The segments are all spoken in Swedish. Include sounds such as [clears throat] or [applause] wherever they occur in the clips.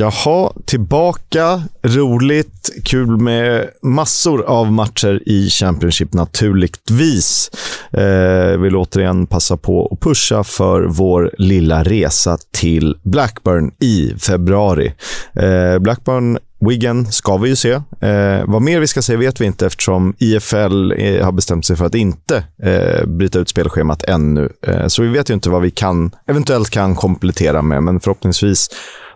Jaha, tillbaka. Roligt. Kul med massor av matcher i Championship naturligtvis. Eh, vill återigen passa på att pusha för vår lilla resa till Blackburn i februari. Eh, Blackburn Wigan ska vi ju se. Eh, vad mer vi ska se vet vi inte eftersom IFL eh, har bestämt sig för att inte eh, bryta ut spelschemat ännu. Eh, så vi vet ju inte vad vi kan, eventuellt kan komplettera med, men förhoppningsvis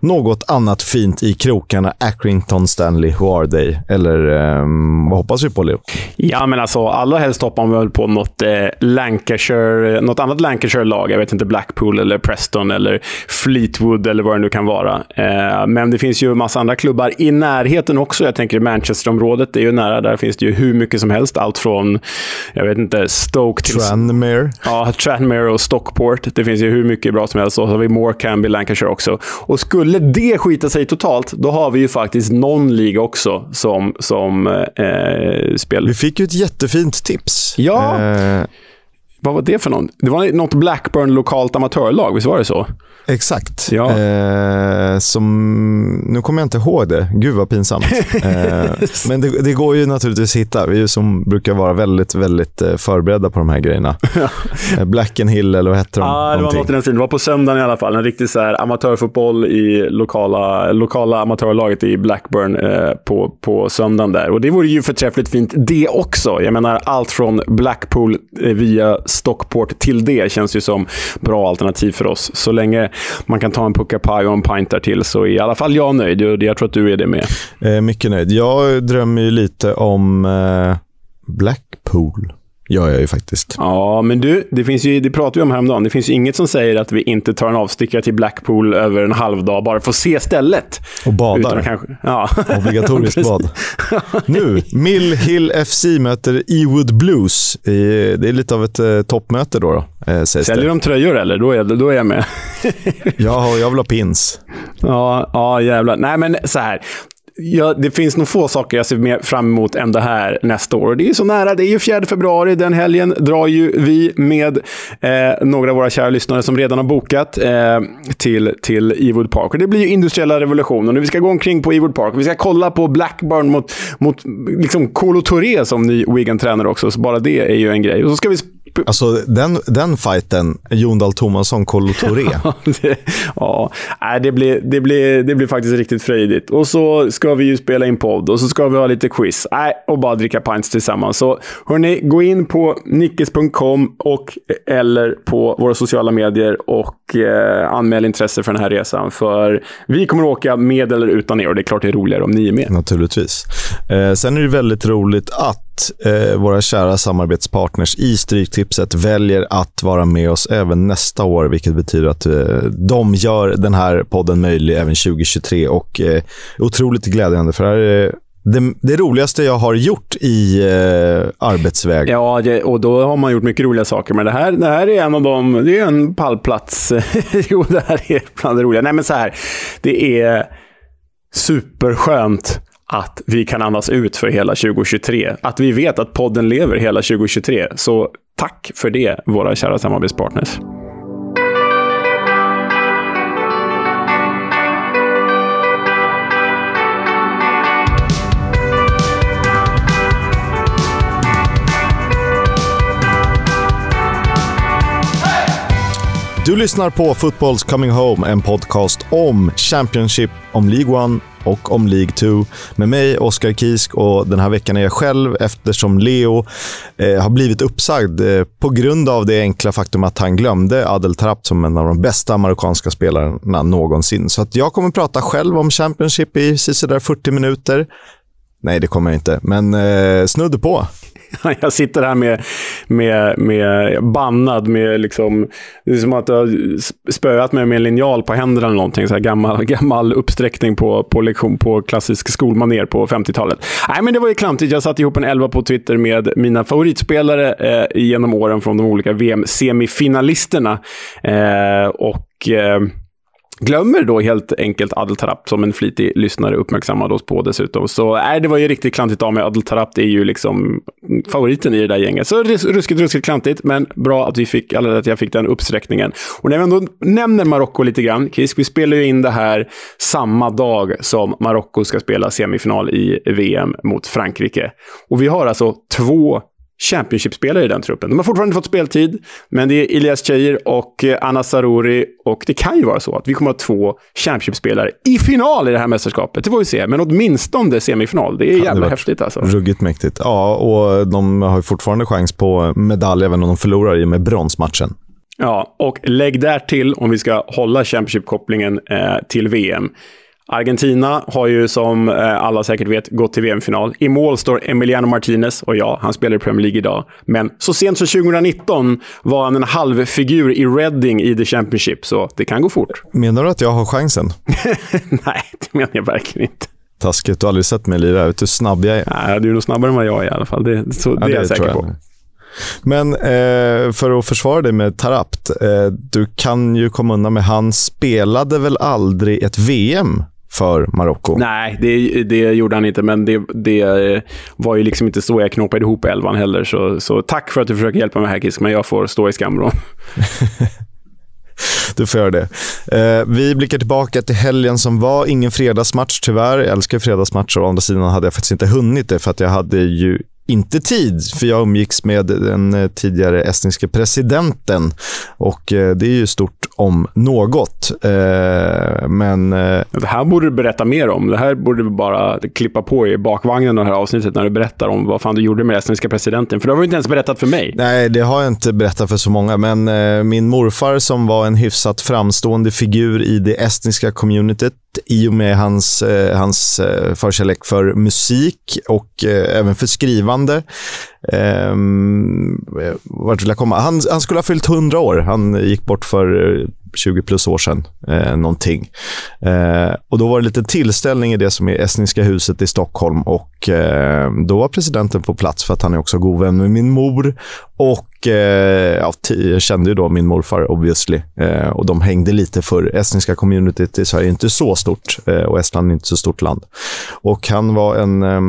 något annat fint i krokarna. Accrington, Stanley, who are they? Eller eh, vad hoppas vi på, Leo? Ja, men alltså allra helst hoppar man väl på något, eh, Lancashire, något annat Lancashire-lag. Jag vet inte, Blackpool eller Preston eller Fleetwood eller vad det nu kan vara. Eh, men det finns ju massa andra klubbar in närheten också. Jag tänker Manchesterområdet det är ju nära. Där finns det ju hur mycket som helst. Allt från, jag vet inte, Stoke till... Tranmere. Ja, Tranmere och Stockport. Det finns ju hur mycket bra som helst. Och så har vi Morecambe i Lancashire också. Och skulle det skita sig totalt, då har vi ju faktiskt någon liga också som, som eh, spelar. Vi fick ju ett jättefint tips. Ja. Eh, vad var det för någon? Det var något Blackburn lokalt amatörlag, visst var det så? Exakt. Ja. Eh, som, nu kommer jag inte ihåg det. Gud vad pinsamt. [laughs] eh, men det, det, går ju naturligtvis att hitta. Vi som brukar vara väldigt, väldigt eh, förberedda på de här grejerna. [laughs] eh, Black and Hill eller vad hette de? Ah, det var något i den stilen. Det var på söndagen i alla fall. En riktig så här, amatörfotboll i lokala, lokala amatörlaget i Blackburn eh, på, på söndagen där. Och det vore ju förträffligt fint det också. Jag menar, allt från Blackpool eh, via Stockport till det känns ju som bra alternativ för oss. Så länge man kan ta en puckapaj och en pint där till så är i alla fall jag nöjd. Och jag tror att du är det med. Eh, mycket nöjd. Jag drömmer ju lite om eh, Blackpool gör jag ju faktiskt. Ja, men du, det, finns ju, det pratade vi om häromdagen. Det finns ju inget som säger att vi inte tar en avstickare till Blackpool över en halvdag bara för att se stället. Och badar. Kanske, ja. Obligatoriskt [laughs] bad. nu, Mill Hill FC möter Ewood Blues. Det är lite av ett eh, toppmöte då. då eh, Säljer de tröjor eller? Då är, då är jag med. [laughs] ja, jag vill ha pins. Ja, ja, jävlar. Nej, men så här ja, det finns nog få saker jag ser mer fram emot än det här nästa år. Det är så nära. Det är ju 4 februari. Den helgen drar ju vi med eh, några av våra kära lyssnare som redan har bokat eh, till, till Ewood Park. Och det blir ju industriella revolutionen. Vi ska gå omkring på Ewood Park. Vi ska kolla på Blackburn mot, mot liksom Kolo Touré som ny Wigan-tränare också. Så bara det är ju en grej. Och så ska vi Alltså den, den fighten, Jon Dahl Tomasson, Kolo Touré. [laughs] ja, det blir, det, blir, det blir faktiskt riktigt frejdigt. Och så ska vi ju spela in podd och så ska vi ha lite quiz. Nej, och bara dricka pints tillsammans. Så hörni, gå in på nickes.com och eller på våra sociala medier och eh, anmäl intresse för den här resan. För vi kommer åka med eller utan er och det är klart det är roligare om ni är med. Naturligtvis. Eh, sen är det väldigt roligt att eh, våra kära samarbetspartners i Stryktipset väljer att vara med oss även nästa år, vilket betyder att eh, de gör den här podden möjlig även 2023 och eh, otroligt glädjande för det här är det, det, roligaste jag har gjort i eh, arbetsväg. Ja, det, och då har man gjort mycket roliga saker. Men det här, det här är en av dem. Det är en pallplats. [laughs] jo, det här är bland det roliga. Nej, men så här. Det är superskönt att vi kan andas ut för hela 2023. Att vi vet att podden lever hela 2023. Så tack för det, våra kära samarbetspartners. Du lyssnar på Footballs Coming Home, en podcast om Championship, om League One och om League 2 med mig, Oskar Kisk. Och den här veckan är jag själv eftersom Leo eh, har blivit uppsagd eh, på grund av det enkla faktum att han glömde Adel Trapp som en av de bästa marockanska spelarna någonsin. Så att jag kommer prata själv om Championship i sådär 40 minuter. Nej, det kommer jag inte, men eh, snudd på. [laughs] Jag sitter här med, med, med bannad med liksom, det är som att jag har spöat mig med en linjal på händerna eller någonting. Så här gammal, [laughs] gammal uppsträckning på, på lektion på klassisk skolmaner på 50-talet. Nej, men det var ju klantigt. Jag satte ihop en elva på Twitter med mina favoritspelare eh, genom åren från de olika VM-semifinalisterna. Eh, och eh, Glömmer då helt enkelt Adel Tarap, som en flitig lyssnare uppmärksammade oss på dessutom. Så nej, det var ju riktigt klantigt av mig. Adel Tarap det är ju liksom favoriten i det där gänget. Så ruskigt, ruskigt klantigt, men bra att, vi fick, eller att jag fick den uppsträckningen. Och när vi ändå nämner Marocko lite grann, Chris, vi spelar ju in det här samma dag som Marocko ska spela semifinal i VM mot Frankrike. Och vi har alltså två Championship-spelare i den truppen. De har fortfarande inte fått speltid, men det är Elias Cheir och eh, Anna Saruri. Och det kan ju vara så att vi kommer att ha två Championship-spelare i final i det här mästerskapet. Det får vi se, men åtminstone semifinal. Det är jävla häftigt alltså. Ruggigt mäktigt. Ja, och de har ju fortfarande chans på medalj även om de förlorar i och med bronsmatchen. Ja, och lägg där till, om vi ska hålla Championship-kopplingen eh, till VM, Argentina har ju som eh, alla säkert vet gått till VM-final. I mål står Emiliano Martinez och ja, han spelar i Premier League idag. Men så sent som 2019 var han en halvfigur i Reading i The Championship, så det kan gå fort. Menar du att jag har chansen? [laughs] Nej, det menar jag verkligen inte. Taskigt, du har aldrig sett mig lira. Vet du hur snabb jag är? Nej, du är nog snabbare än vad jag är i alla fall. Det, så, ja, det, det är jag säker på. Men eh, för att försvara dig med Tarapt, eh, du kan ju komma undan med, han spelade väl aldrig ett VM för Marocko. Nej, det, det gjorde han inte, men det, det var ju liksom inte så jag knåpade ihop elvan heller. Så, så tack för att du försöker hjälpa mig här, Kisk, men jag får stå i skamvrån. [laughs] du får göra det. Eh, vi blickar tillbaka till helgen som var. Ingen fredagsmatch tyvärr. Jag älskar fredagsmatcher. Å andra sidan hade jag faktiskt inte hunnit det för att jag hade ju inte tid, för jag umgicks med den eh, tidigare estniske presidenten. Och eh, det är ju stort om något. Eh, men... Det här borde du berätta mer om. Det här borde du bara klippa på i bakvagnen av det här avsnittet när du berättar om vad fan du gjorde med estniska presidenten. För det har du inte ens berättat för mig. Nej, det har jag inte berättat för så många. Men min morfar som var en hyfsat framstående figur i det estniska communityt i och med hans, hans förkärlek för musik och även för skrivande. Eh, vart vill jag komma? Han, han skulle ha fyllt 100 år. Han gick bort för eh, 20 plus år sedan. Eh, någonting. Eh, och då var det lite tillställning i det som är Estniska huset i Stockholm och eh, då var presidenten på plats för att han är också god vän med min mor. Och eh, ja, jag kände ju då min morfar obviously. Eh, och de hängde lite för estniska communityt i Sverige är inte så stort eh, och Estland är inte så stort land. Och han var en, eh,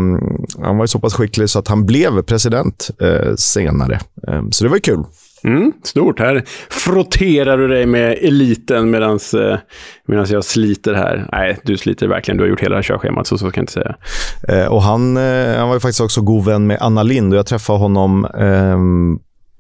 han var så pass skicklig så att han blev president eh, senare. Eh, så det var kul. Mm, stort. Här frotterar du dig med eliten medan eh, jag sliter här. Nej, du sliter verkligen. Du har gjort hela det här körschemat, så så kan jag inte säga. Eh, och han, eh, han var ju faktiskt också god vän med Anna Lind och jag träffade honom eh,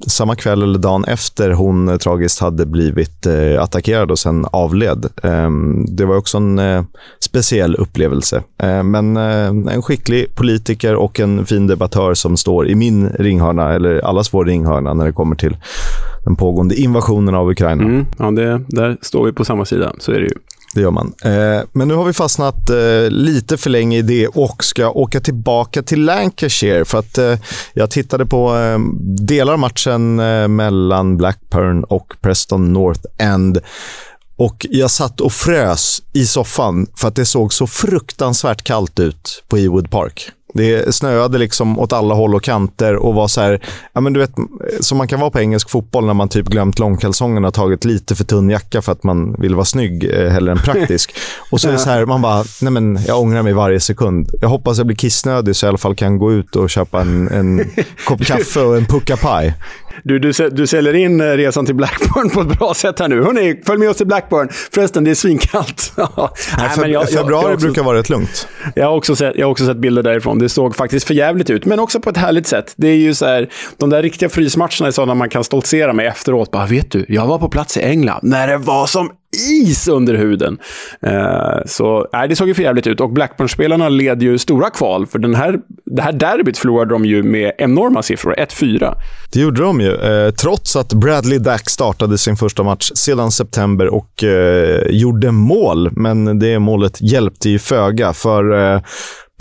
samma kväll eller dagen efter hon eh, tragiskt hade blivit eh, attackerad och sen avled. Eh, det var också en eh, speciell upplevelse. Eh, men eh, en skicklig politiker och en fin debattör som står i min ringhörna, eller allas vår ringhörna, när det kommer till den pågående invasionen av Ukraina. Mm, ja, det, där står vi på samma sida, så är det ju. Det gör man. Eh, men nu har vi fastnat eh, lite för länge i det och ska åka tillbaka till Lancashire. För att eh, jag tittade på delar av matchen mellan Blackburn och Preston North End. Och jag satt och frös i soffan för att det såg så fruktansvärt kallt ut på Ewood Park. Det snöade liksom åt alla håll och kanter och var så här, ja men du vet, som man kan vara på engelsk fotboll när man typ glömt långkalsongerna och tagit lite för tunn jacka för att man vill vara snygg eh, hellre än praktisk. [laughs] och så är det så här, man bara, nej men jag ångrar mig varje sekund. Jag hoppas jag blir kissnödig så jag i alla fall kan gå ut och köpa en, en kopp [laughs] kaffe och en pucka paj. Du, du, du säljer in eh, resan till Blackburn på ett bra sätt här nu. Hörrni, följ med oss till Blackburn. Förresten, det är svinkallt. [laughs] Nej, för, jag, februari jag, jag också, brukar vara rätt lugnt. Jag har, också sett, jag har också sett bilder därifrån. Det såg faktiskt för jävligt ut, men också på ett härligt sätt. Det är ju så här, de där riktiga frysmatcherna är sådana man kan stoltsera med efteråt. Bara, vet du, jag var på plats i England när det var som is under huden. Eh, så nej, det såg ju förjävligt ut. Och Blackburn-spelarna led ju stora kval, för den här, det här derbyt förlorade de ju med enorma siffror. 1-4. Det gjorde de ju, eh, trots att Bradley Dack startade sin första match sedan september och eh, gjorde mål. Men det målet hjälpte ju föga, för eh,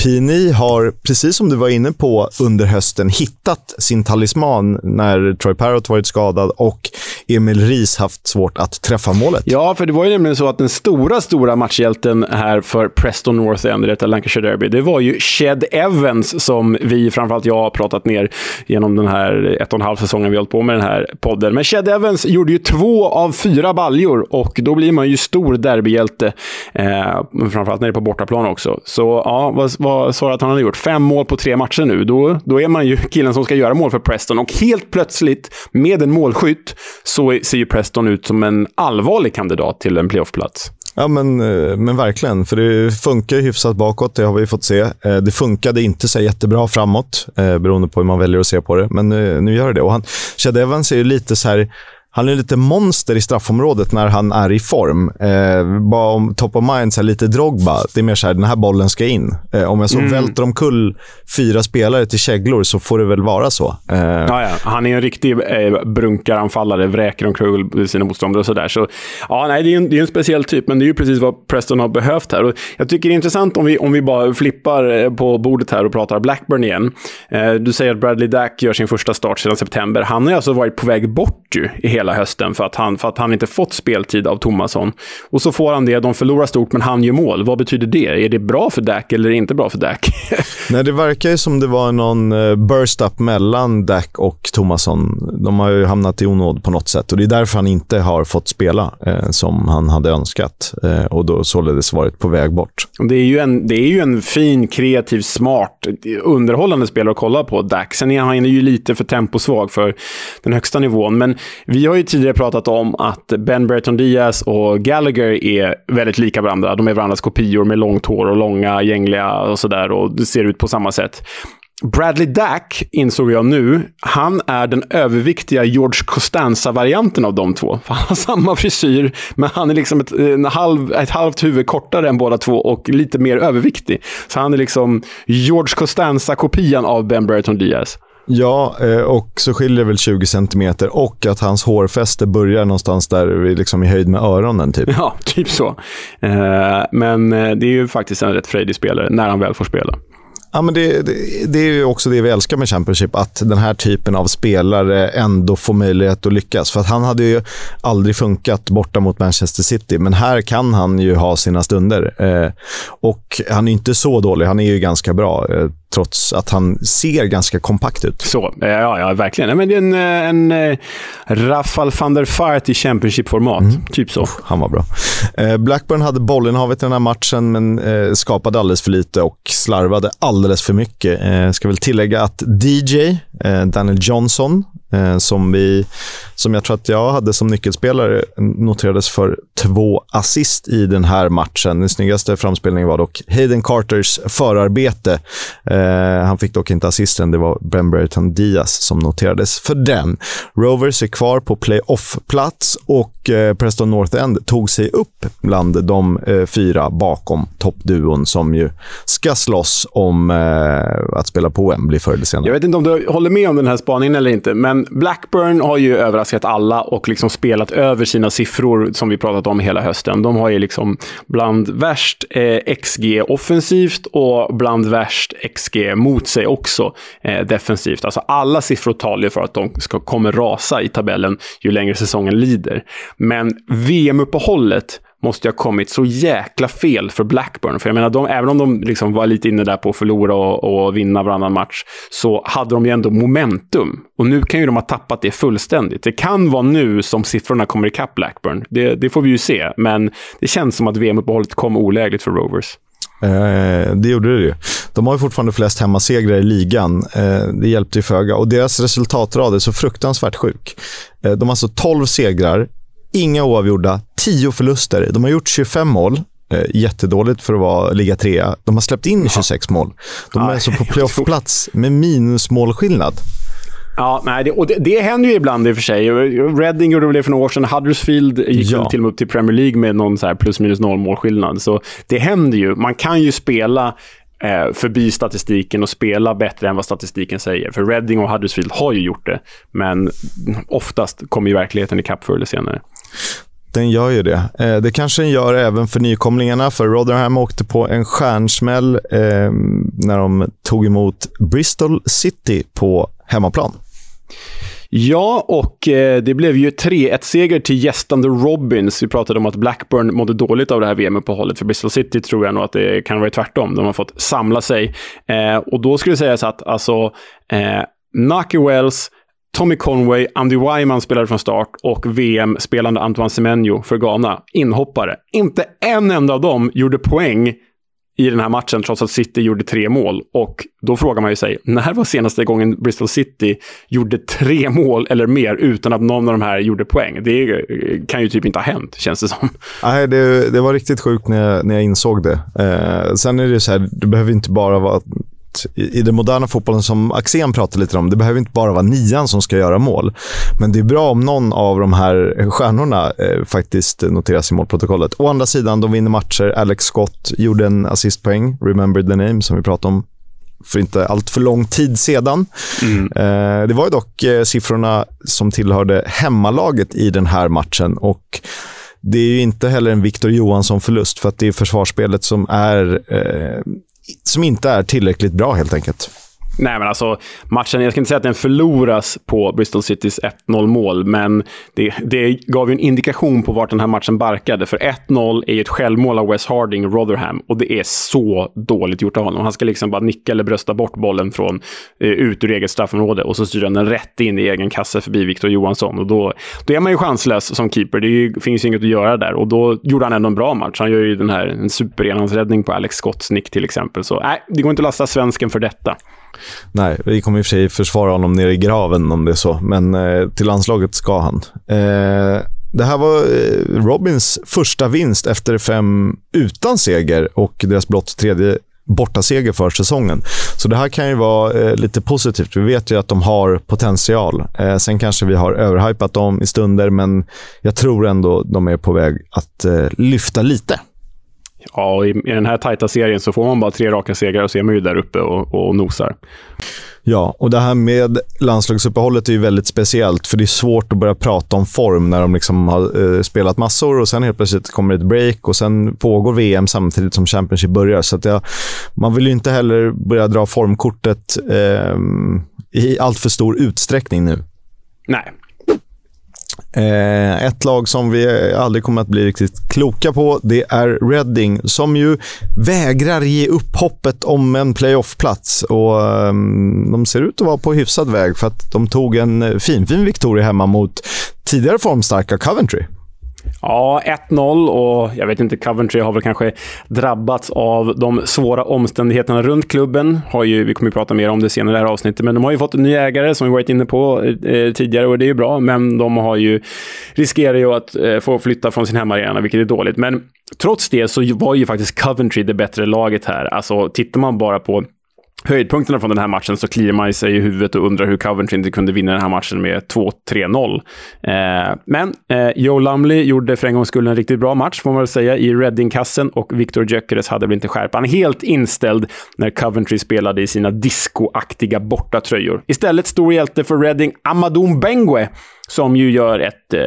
PNI har, precis som du var inne på under hösten, hittat sin talisman när Troy Parrott varit skadad och Emil Ries haft svårt att träffa målet. Ja, för det var ju nämligen så att den stora, stora matchhjälten här för Preston North End i detta Lancashire Derby, det var ju Shed Evans som vi, framförallt jag, har pratat ner genom den här ett och en halv säsongen vi hållit på med den här podden. Men Shed Evans gjorde ju två av fyra baljor och då blir man ju stor derbyhjälte, eh, framförallt när det är på bortaplan också. Så ja, vad, vad sa att han hade gjort? Fem mål på tre matcher nu. Då, då är man ju killen som ska göra mål för Preston och helt plötsligt, med en målskytt, så ser ju Preston ut som en allvarlig kandidat till en playoffplats. Ja, men, eh, men verkligen. För det funkar ju hyfsat bakåt, det har vi fått se. Eh, det funkade inte så jättebra framåt, eh, beroende på hur man väljer att se på det. Men nu gör det det. Och han, Chad Evans är ju lite så här han är lite monster i straffområdet när han är i form. Eh, bara om top of mind, så lite Drogba. Det är mer så här, den här bollen ska in. Eh, om jag så mm. välter omkull fyra spelare till käglor så får det väl vara så. Eh. Ja, ja. Han är en riktig eh, brunkaranfallare, vräker omkull sina motståndare och sådär. Så, ja, nej, det är, en, det är en speciell typ, men det är ju precis vad Preston har behövt här. Och jag tycker det är intressant om vi, om vi bara flippar eh, på bordet här och pratar Blackburn igen. Eh, du säger att Bradley Dack gör sin första start sedan september. Han har alltså varit på väg bort ju i hela hösten för att han, för att han inte fått speltid av Tomasson. Och så får han det, de förlorar stort men han gör mål. Vad betyder det? Är det bra för Dak eller inte bra för Dak? [laughs] Nej, det verkar ju som det var någon eh, burst-up mellan Dak och Tomasson. De har ju hamnat i onåd på något sätt och det är därför han inte har fått spela eh, som han hade önskat eh, och då således varit på väg bort. Det är ju en, det är ju en fin, kreativ, smart, underhållande spelare att kolla på, Dak. Sen är han ju lite för temposvag för den högsta nivån, men vi har har ju tidigare pratat om att Ben Brereton Diaz och Gallagher är väldigt lika varandra. De är varandras kopior med långt hår och långa, gängliga och sådär och det ser ut på samma sätt. Bradley Dack, insåg jag nu, han är den överviktiga George Costanza-varianten av de två. Han har samma frisyr, men han är liksom ett, en halv, ett halvt huvud kortare än båda två och lite mer överviktig. Så han är liksom George Costanza-kopian av Ben Brereton Diaz. Ja, eh, och så skiljer det väl 20 centimeter och att hans hårfäste börjar någonstans där liksom i höjd med öronen. Typ. [laughs] Ja, typ så. Eh, men eh, det är ju faktiskt en rätt frejdig spelare när han väl får spela. Ja, men det, det, det, är ju också det vi älskar med Championship, att den här typen av spelare ändå får möjlighet att lyckas. För att han hade ju aldrig funkat borta mot Manchester City, men här kan han ju ha sina stunder. Eh, och han är inte så dålig, han är ju ganska bra. Eh, trots att han ser ganska kompakt ut. Så, ja, ja verkligen. men det är en, en, en Rafael van der Vaart i Championship-format. Mm. Typ så. han var bra. Eh, Blackburn hade bollen havet i den här matchen, men eh, skapade alldeles för lite och slarvade alldeles alldeles för mycket. Eh, ska väl tillägga att DJ, eh, Daniel Johnson, eh, som, vi, som jag tror att jag hade som nyckelspelare noterades för två assist i den här matchen. Den snyggaste framspelningen var dock Hayden Carters förarbete. Eh, han fick dock inte assisten, det var Ben Brereton Diaz som noterades för den. Rovers är kvar på playoff-plats och eh, Preston North End tog sig upp bland de eh, fyra bakom toppduon som ju ska slåss om eh, att spela på Wembley förr eller senare. Jag vet inte om du håller med om den här spaningen eller inte, men Blackburn har ju överraskat alla och liksom spelat över sina siffror som vi pratat om hela hösten. De har ju liksom bland värst eh, XG offensivt och bland värst XG mot sig också eh, defensivt. Alltså alla siffror talar ju för att de ska, kommer rasa i tabellen ju längre säsongen lider. Men VM-uppehållet måste ju ha kommit så jäkla fel för Blackburn. För jag menar, de, även om de liksom var lite inne där på att förlora och, och, vinna varannan match, så hade de ju ändå momentum. Och nu kan ju de ha tappat det fullständigt. Det kan vara nu som siffrorna kommer ikapp Blackburn. Det, det får vi ju se, men det känns som att VM-uppehållet kom olägligt för Rovers. Eh, det gjorde det ju. De har ju fortfarande flest hemmasegrar i ligan. Eh, det hjälpte ju föga. Och deras resultatrad är så fruktansvärt sjuk. Eh, de har alltså 12 segrar, inga oavgjorda, 10 förluster. De har gjort 25 mål. Eh, jättedåligt för att vara, ligga trea. De har släppt in 26 mål. De är alltså på playoffplats med minusmålskillnad. Ja, nej, det, och det, det händer ju ibland i och för sig. Reading gjorde väl det för några år sedan. Huddersfield gick ja. till och med upp till Premier League med någon så här plus minus noll målskillnad. Så det händer ju. Man kan ju spela eh, förbi statistiken och spela bättre än vad statistiken säger. För Reading och Huddersfield har ju gjort det, men oftast kommer ju verkligheten ikapp förr eller senare. Den gör ju det. Eh, det kanske den gör även för nykomlingarna, för Rotherham åkte på en stjärnsmäll eh, när de tog emot Bristol City på hemmaplan. Ja, och eh, det blev ju 3-1-seger till gästande Robins. Vi pratade om att Blackburn mådde dåligt av det här VM-uppehållet. För Bristol City tror jag nog att det kan vara tvärtom. De har fått samla sig. Eh, och då skulle det sägas att alltså, eh, Naki Wells, Tommy Conway, Andy Wyman spelade från start och VM-spelande Antoine Semenyo för Ghana, inhoppare. Inte en enda av dem gjorde poäng i den här matchen, trots att City gjorde tre mål. Och då frågar man ju sig, när var senaste gången Bristol City gjorde tre mål eller mer utan att någon av de här gjorde poäng? Det kan ju typ inte ha hänt, känns det som. Nej, det, det var riktigt sjukt när jag, när jag insåg det. Eh, sen är det så här, det behöver inte bara vara i, den moderna fotbollen som Axén pratade lite om, det behöver inte bara vara nian som ska göra mål. Men det är bra om någon av de här stjärnorna eh, faktiskt noteras i målprotokollet. Å andra sidan, de vinner matcher. Alex Scott gjorde en assistpoäng, remember the name, som vi pratade om för inte allt för lång tid sedan. Mm. Eh, det var ju dock eh, siffrorna som tillhörde hemmalaget i den här matchen. och det är inte heller en Victor Johansson-förlust, för att det är försvarsspelet som är eh, som inte är tillräckligt bra helt enkelt. Nej, men alltså matchen, jag ska inte säga att den förloras på Bristol Citys 1-0 mål, men det, det gav ju en indikation på vart den här matchen barkade. För 1-0 är ju ett självmål av Wes Harding, Rotherham, och det är så dåligt gjort av honom. Han ska liksom bara nicka eller brösta bort bollen från eh, ut ur eget straffområde och så styr han den rätt in i egen kasse förbi Victor Johansson. Och då, då är man ju chanslös som keeper. Det ju, finns ju inget att göra där. Och då gjorde han ändå en bra match. Han gör ju den här en superenhandsräddning på Alex Scotts nick till exempel. Så nej, det går inte att lasta svensken för detta. Nej, vi kommer i och för sig försvara honom nere i graven om det är så, men eh, till landslaget ska han. Eh, det här var eh, Robins första vinst efter fem utan seger och deras blott tredje bortaseger för säsongen. Så det här kan ju vara eh, lite positivt. Vi vet ju att de har potential. Eh, sen kanske vi har överhypat dem i stunder, men jag tror ändå de är på väg att eh, lyfta lite. Ja, i, i den här tajta serien så får man bara tre raka segrar och så är man ju där uppe och, och nosar. Ja, och det här med landslagsuppehållet är ju väldigt speciellt, för det är svårt att börja prata om form när de liksom har eh, spelat massor och sen helt plötsligt kommer ett break och sen pågår VM samtidigt som Championship börjar. Så att jag, man vill ju inte heller börja dra formkortet eh, i allt för stor utsträckning nu. Nej, Eh, ett lag som vi aldrig kommer att bli riktigt kloka på, det är Reading, som ju vägrar ge upp hoppet om en playoffplats. Och eh, de ser ut att vara på hyfsad väg, för att de tog en eh, fin, fin Victoria hemma mot tidigare formstarka Coventry. Ja, 1-0 och jag vet inte, Coventry har väl kanske drabbats av de svåra omständigheterna runt klubben. Har ju, vi kommer att prata mer om det senare i det här avsnittet, men de har ju fått en ny ägare som vi varit inne på eh, eh, tidigare och det är ju bra, men de har ju, riskerar ju att eh, få flytta från sin hemmaarena, vilket är dåligt. Men trots det så var ju faktiskt Coventry det bättre laget här. Alltså, tittar man bara på höjdpunkterna från den här matchen så kliar man sig i huvudet och undrar hur Coventry inte kunde vinna den här matchen med 2-3-0. Eh, men eh, Joe Lumley gjorde för en gångs skull en riktigt bra match, får man väl säga, i Reading-kassen och Victor Gyökeres hade väl inte skärpan helt inställd när Coventry spelade i sina discoaktiga bortatröjor. Istället stor hjälte för Reading, Amadou Bengue, som ju gör ett eh,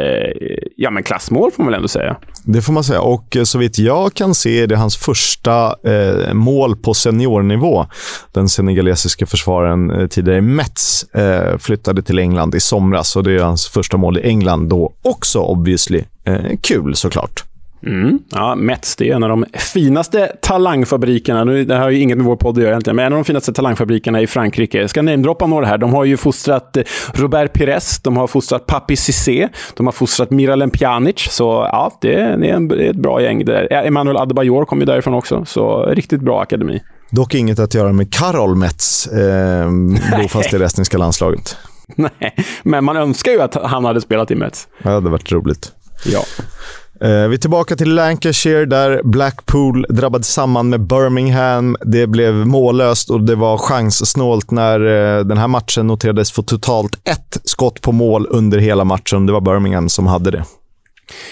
ja, men klassmål, får man väl ändå säga. Det får man säga. Och eh, så vitt jag kan se är det hans första eh, mål på seniornivå. Den senegalesiska försvararen eh, tidigare Mets eh, flyttade till England i somras och det är hans första mål i England då också obviously. Eh, kul såklart. Mm. Ja, Mets, det är en av de finaste talangfabrikerna. Nu, det här har ju inget med vår podd att göra egentligen, men en av de finaste talangfabrikerna i Frankrike. Jag ska namedroppa några här. De har ju fostrat eh, Robert Pires, de har fostrat Papi Cissé, de har fostrat Miralem Pjanic. Så ja, det är, en, det är ett bra gäng. Där. Emmanuel Adebayor kom ju därifrån också, så riktigt bra akademi. Dock inget att göra med Karol Metz, [laughs] eh, bofast i det estniska landslaget. Nej, men man önskar ju att han hade spelat i Metz. Ja, det hade varit roligt. Ja. Eh, vi är tillbaka till Lancashire där Blackpool drabbade samman med Birmingham. Det blev mållöst och det var chanssnålt när eh, den här matchen noterades få totalt ett skott på mål under hela matchen. Det var Birmingham som hade det.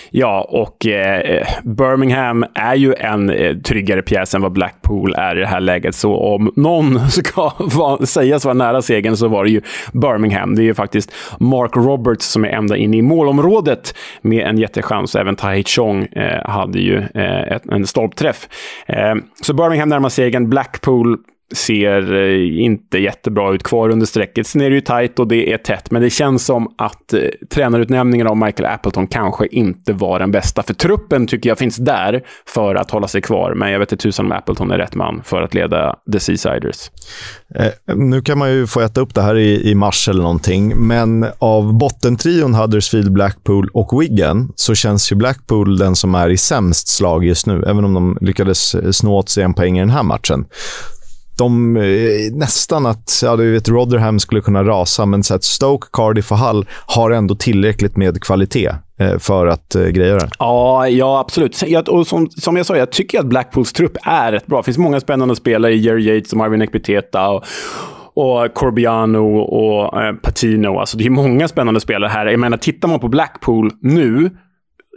Ja, och eh, eh, Birmingham är ju en eh, tryggare pjäs än vad Blackpool är i det här läget. Så om någon [laughs] ska va, sägas vara nära segern så var det ju Birmingham. Det är ju faktiskt Mark Roberts som är ända inne i målområdet med en jättechans. Även Tai Chong eh, hade ju eh, ett, en stolpträff. Eh, så Birmingham närmar segern. Blackpool ser eh, inte jättebra ut kvar under strecket. Sen är det ju tajt och det är tätt, men det känns som att eh, tränarutnämningen av Michael Appleton kanske inte var den bästa. För truppen tycker jag finns där för att hålla sig kvar, men jag vet inte tusan om Appleton är rätt man för att leda The Seasiders. Eh, nu kan man ju få äta upp det här i, i mars eller någonting, men av bottentrion Huddersfield, Blackpool och Wigan så känns ju Blackpool den som är i sämst slag just nu, även om de lyckades eh, snå åt sig en poäng i den här matchen de eh, nästan att ja, du vet, Rotherham skulle kunna rasa, men så att Stoke, Cardiff och Hull har ändå tillräckligt med kvalitet eh, för att eh, greja det. Ja, ja absolut. Jag, och som, som jag sa, jag tycker att Blackpools trupp är rätt bra. Det finns många spännande spelare i Jerry Yates och Marvin Ekpeteta, och, och Corbiano och eh, Patino. Alltså, det är många spännande spelare här. Jag menar, tittar man på Blackpool nu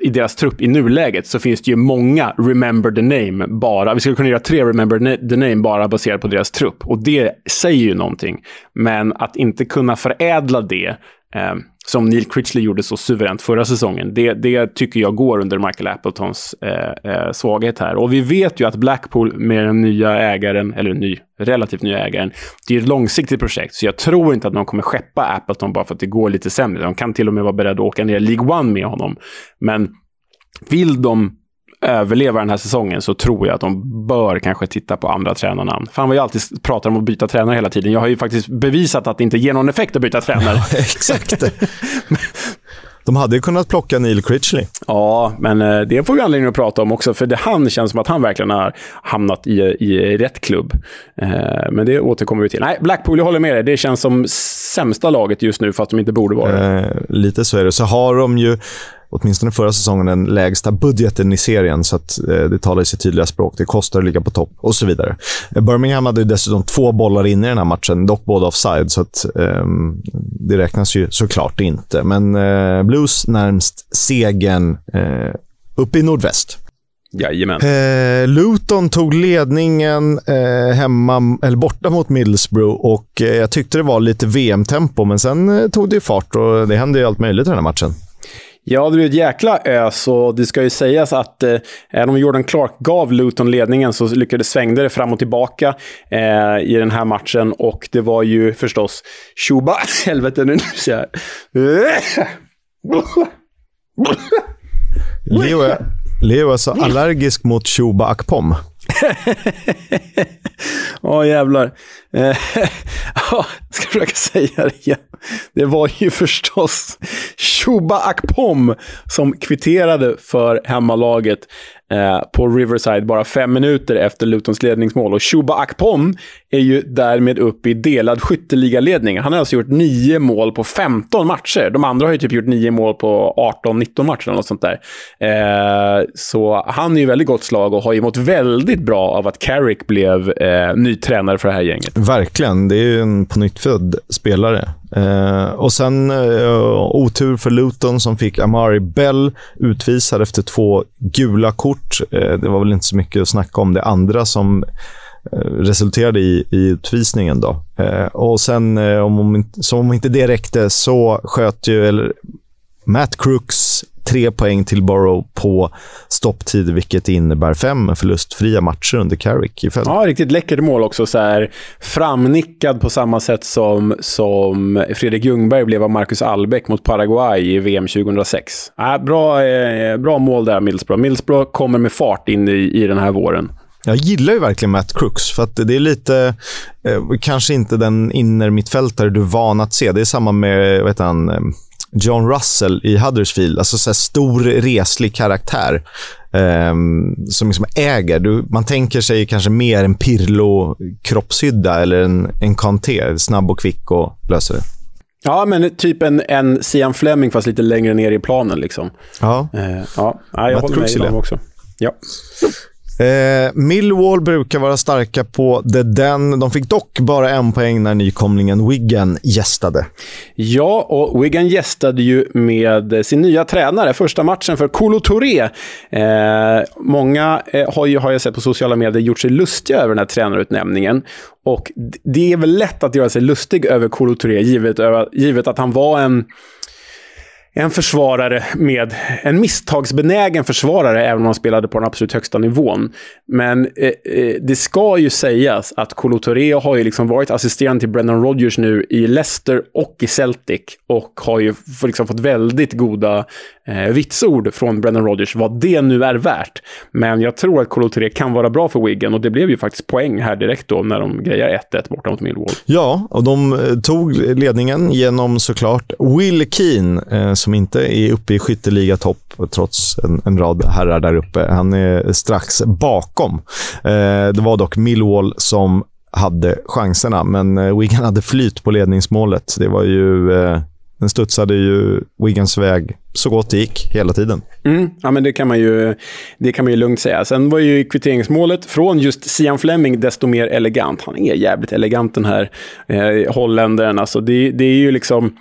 i deras trupp i nuläget så finns det ju många Remember the Name bara. Vi skulle kunna göra tre Remember the Name bara baserat på deras trupp. Och det säger ju någonting. Men att inte kunna förädla det eh, som Neil Critchley gjorde så suveränt förra säsongen. Det, det tycker jag går under Michael Appletons eh, eh, svaghet här. Och vi vet ju att Blackpool med den nya ägaren, eller ny, relativt nya ägaren, det är ett långsiktigt projekt. Så jag tror inte att de kommer skeppa Appleton bara för att det går lite sämre. De kan till och med vara beredda att åka ner League One med honom. Men vill de överleva den här säsongen så tror jag att de bör kanske titta på andra tränarnamn. För han var ju alltid pratar om att byta tränare hela tiden. Jag har ju faktiskt bevisat att det inte ger någon effekt att byta tränare. [laughs] Ja, exakt. [laughs] De hade ju kunnat plocka Neil Critchley. Ja, men eh, det får vi anledning att prata om också, för det han känns som att han verkligen har hamnat i, i rätt klubb. Eh, men det återkommer vi till. Nej, Blackpool, jag håller med dig. Det känns som sämsta laget just nu, fast de inte borde vara det. Eh, lite så är det. Så har de ju åtminstone förra säsongen, den lägsta budgeten i serien. Så att, eh, det talar i sitt tydliga språk. Det kostar att ligga på topp och så vidare. Eh, Birmingham hade dessutom två bollar inne i den här matchen, dock båda offside. Så att, eh, det räknas ju såklart inte. Men eh, Blues närmst segern eh, uppe i nordväst. Jajamän. Eh, Luton tog ledningen eh, hemma, eller borta mot Middlesbrough och eh, jag tyckte det var lite VM-tempo, men sen eh, tog det fart och det hände ju allt möjligt i den här matchen. Ja, det är ett jäkla ös och det ska ju sägas att eh, även om Jordan Clark gav Luton ledningen så lyckades svängde det fram och tillbaka eh, i den här matchen. Och det var ju förstås Shuba... [laughs] Helvete, nu ser jag... Leo är, Leo är så allergisk mot Shuba Akpom. [laughs] Åh, oh, jävlar. Eh, [laughs] ska försöka säga det igen. Det var ju förstås Shuba Akpom som kvitterade för hemmalaget eh, på Riverside bara fem minuter efter Lutons ledningsmål. Och Shuba Akpom är ju därmed upp i delad skytteligaledning. Han har alltså gjort nio mål på 15 matcher. De andra har ju typ gjort nio mål på 18-19 matcher eller något sånt där. Eh, så han är ju väldigt gott slag och har ju mått väldigt bra av att Carrick blev eh, ny tränare för det här gänget. Verkligen. Det är ju en pånyttfödd spelare. Eh, och sen eh, otur för Luton som fick Amari Bell utvisad efter två gula kort. Eh, det var väl inte så mycket att snacka om det andra som eh, resulterade i, i utvisningen. Då. Eh, och sen, eh, om, om, som om inte det räckte, så sköt ju eller, Matt Crooks tre poäng till Borough på stopptid, vilket innebär fem förlustfria matcher under Carrick i följd. Ja, riktigt läckert mål också. Så här, framnickad på samma sätt som, som Fredrik Ljungberg blev av Marcus Albeck mot Paraguay i VM 2006. Ja, bra, eh, bra mål där, Middlesbrough. Middlesbrough kommer med fart in i, i den här våren. Jag gillar ju verkligen Matt Crooks, för att det är lite, eh, kanske inte den innermittfältare du är van att se. Det är samma med, heter han, eh, John Russell i Huddersfield. Alltså så stor, reslig karaktär eh, som liksom äger. Du, man tänker sig kanske mer en Pirlo-kroppshydda eller en, en Kanté. Snabb och kvick och löser det. Ja, men typ en, en Sian Fleming fast lite längre ner i planen. Liksom. Ja. Eh, ja. ja, jag Matt håller med om också. Ja. Eh, Millwall brukar vara starka på det den. De fick dock bara en poäng när nykomlingen Wigan gästade. Ja, och Wigan gästade ju med sin nya tränare. Första matchen för Kolo Touré. Eh, många eh, har, ju, har jag sett på sociala medier gjort sig lustiga över den här tränarutnämningen. Och det är väl lätt att göra sig lustig över Kolo Touré, givet, givet att han var en en försvarare med en misstagsbenägen försvarare, även om han spelade på den absolut högsta nivån. Men eh, eh det ska ju sägas att Kolo Touré har ju liksom varit assisterande till Brendan Rodgers nu i Leicester och i Celtic och har ju liksom fått väldigt goda eh, vitsord från Brendan Rodgers, vad det nu är värt. Men jag tror att Kolo Touré kan vara bra för Wigan och det blev ju faktiskt poäng här direkt då när de grejar 1-1 borta mot Millwall. Ja, och de eh, tog ledningen genom såklart Will Keane, eh, som inte är uppe i skytteligatopp trots en, en, rad herrar där uppe. Han är strax bakom. Eh, det var dock Millwall som hade chanserna, men eh, Wigan hade flyt på ledningsmålet. Det var ju... Eh, den studsade ju Wigans väg så gott det gick hela tiden. Mm, ja, men det kan, man ju, det kan man ju lugnt säga. Sen var ju kvitteringsmålet från just Sian Fleming desto mer elegant. Han är jävligt elegant den här eh, holländaren. Alltså det, det är ju liksom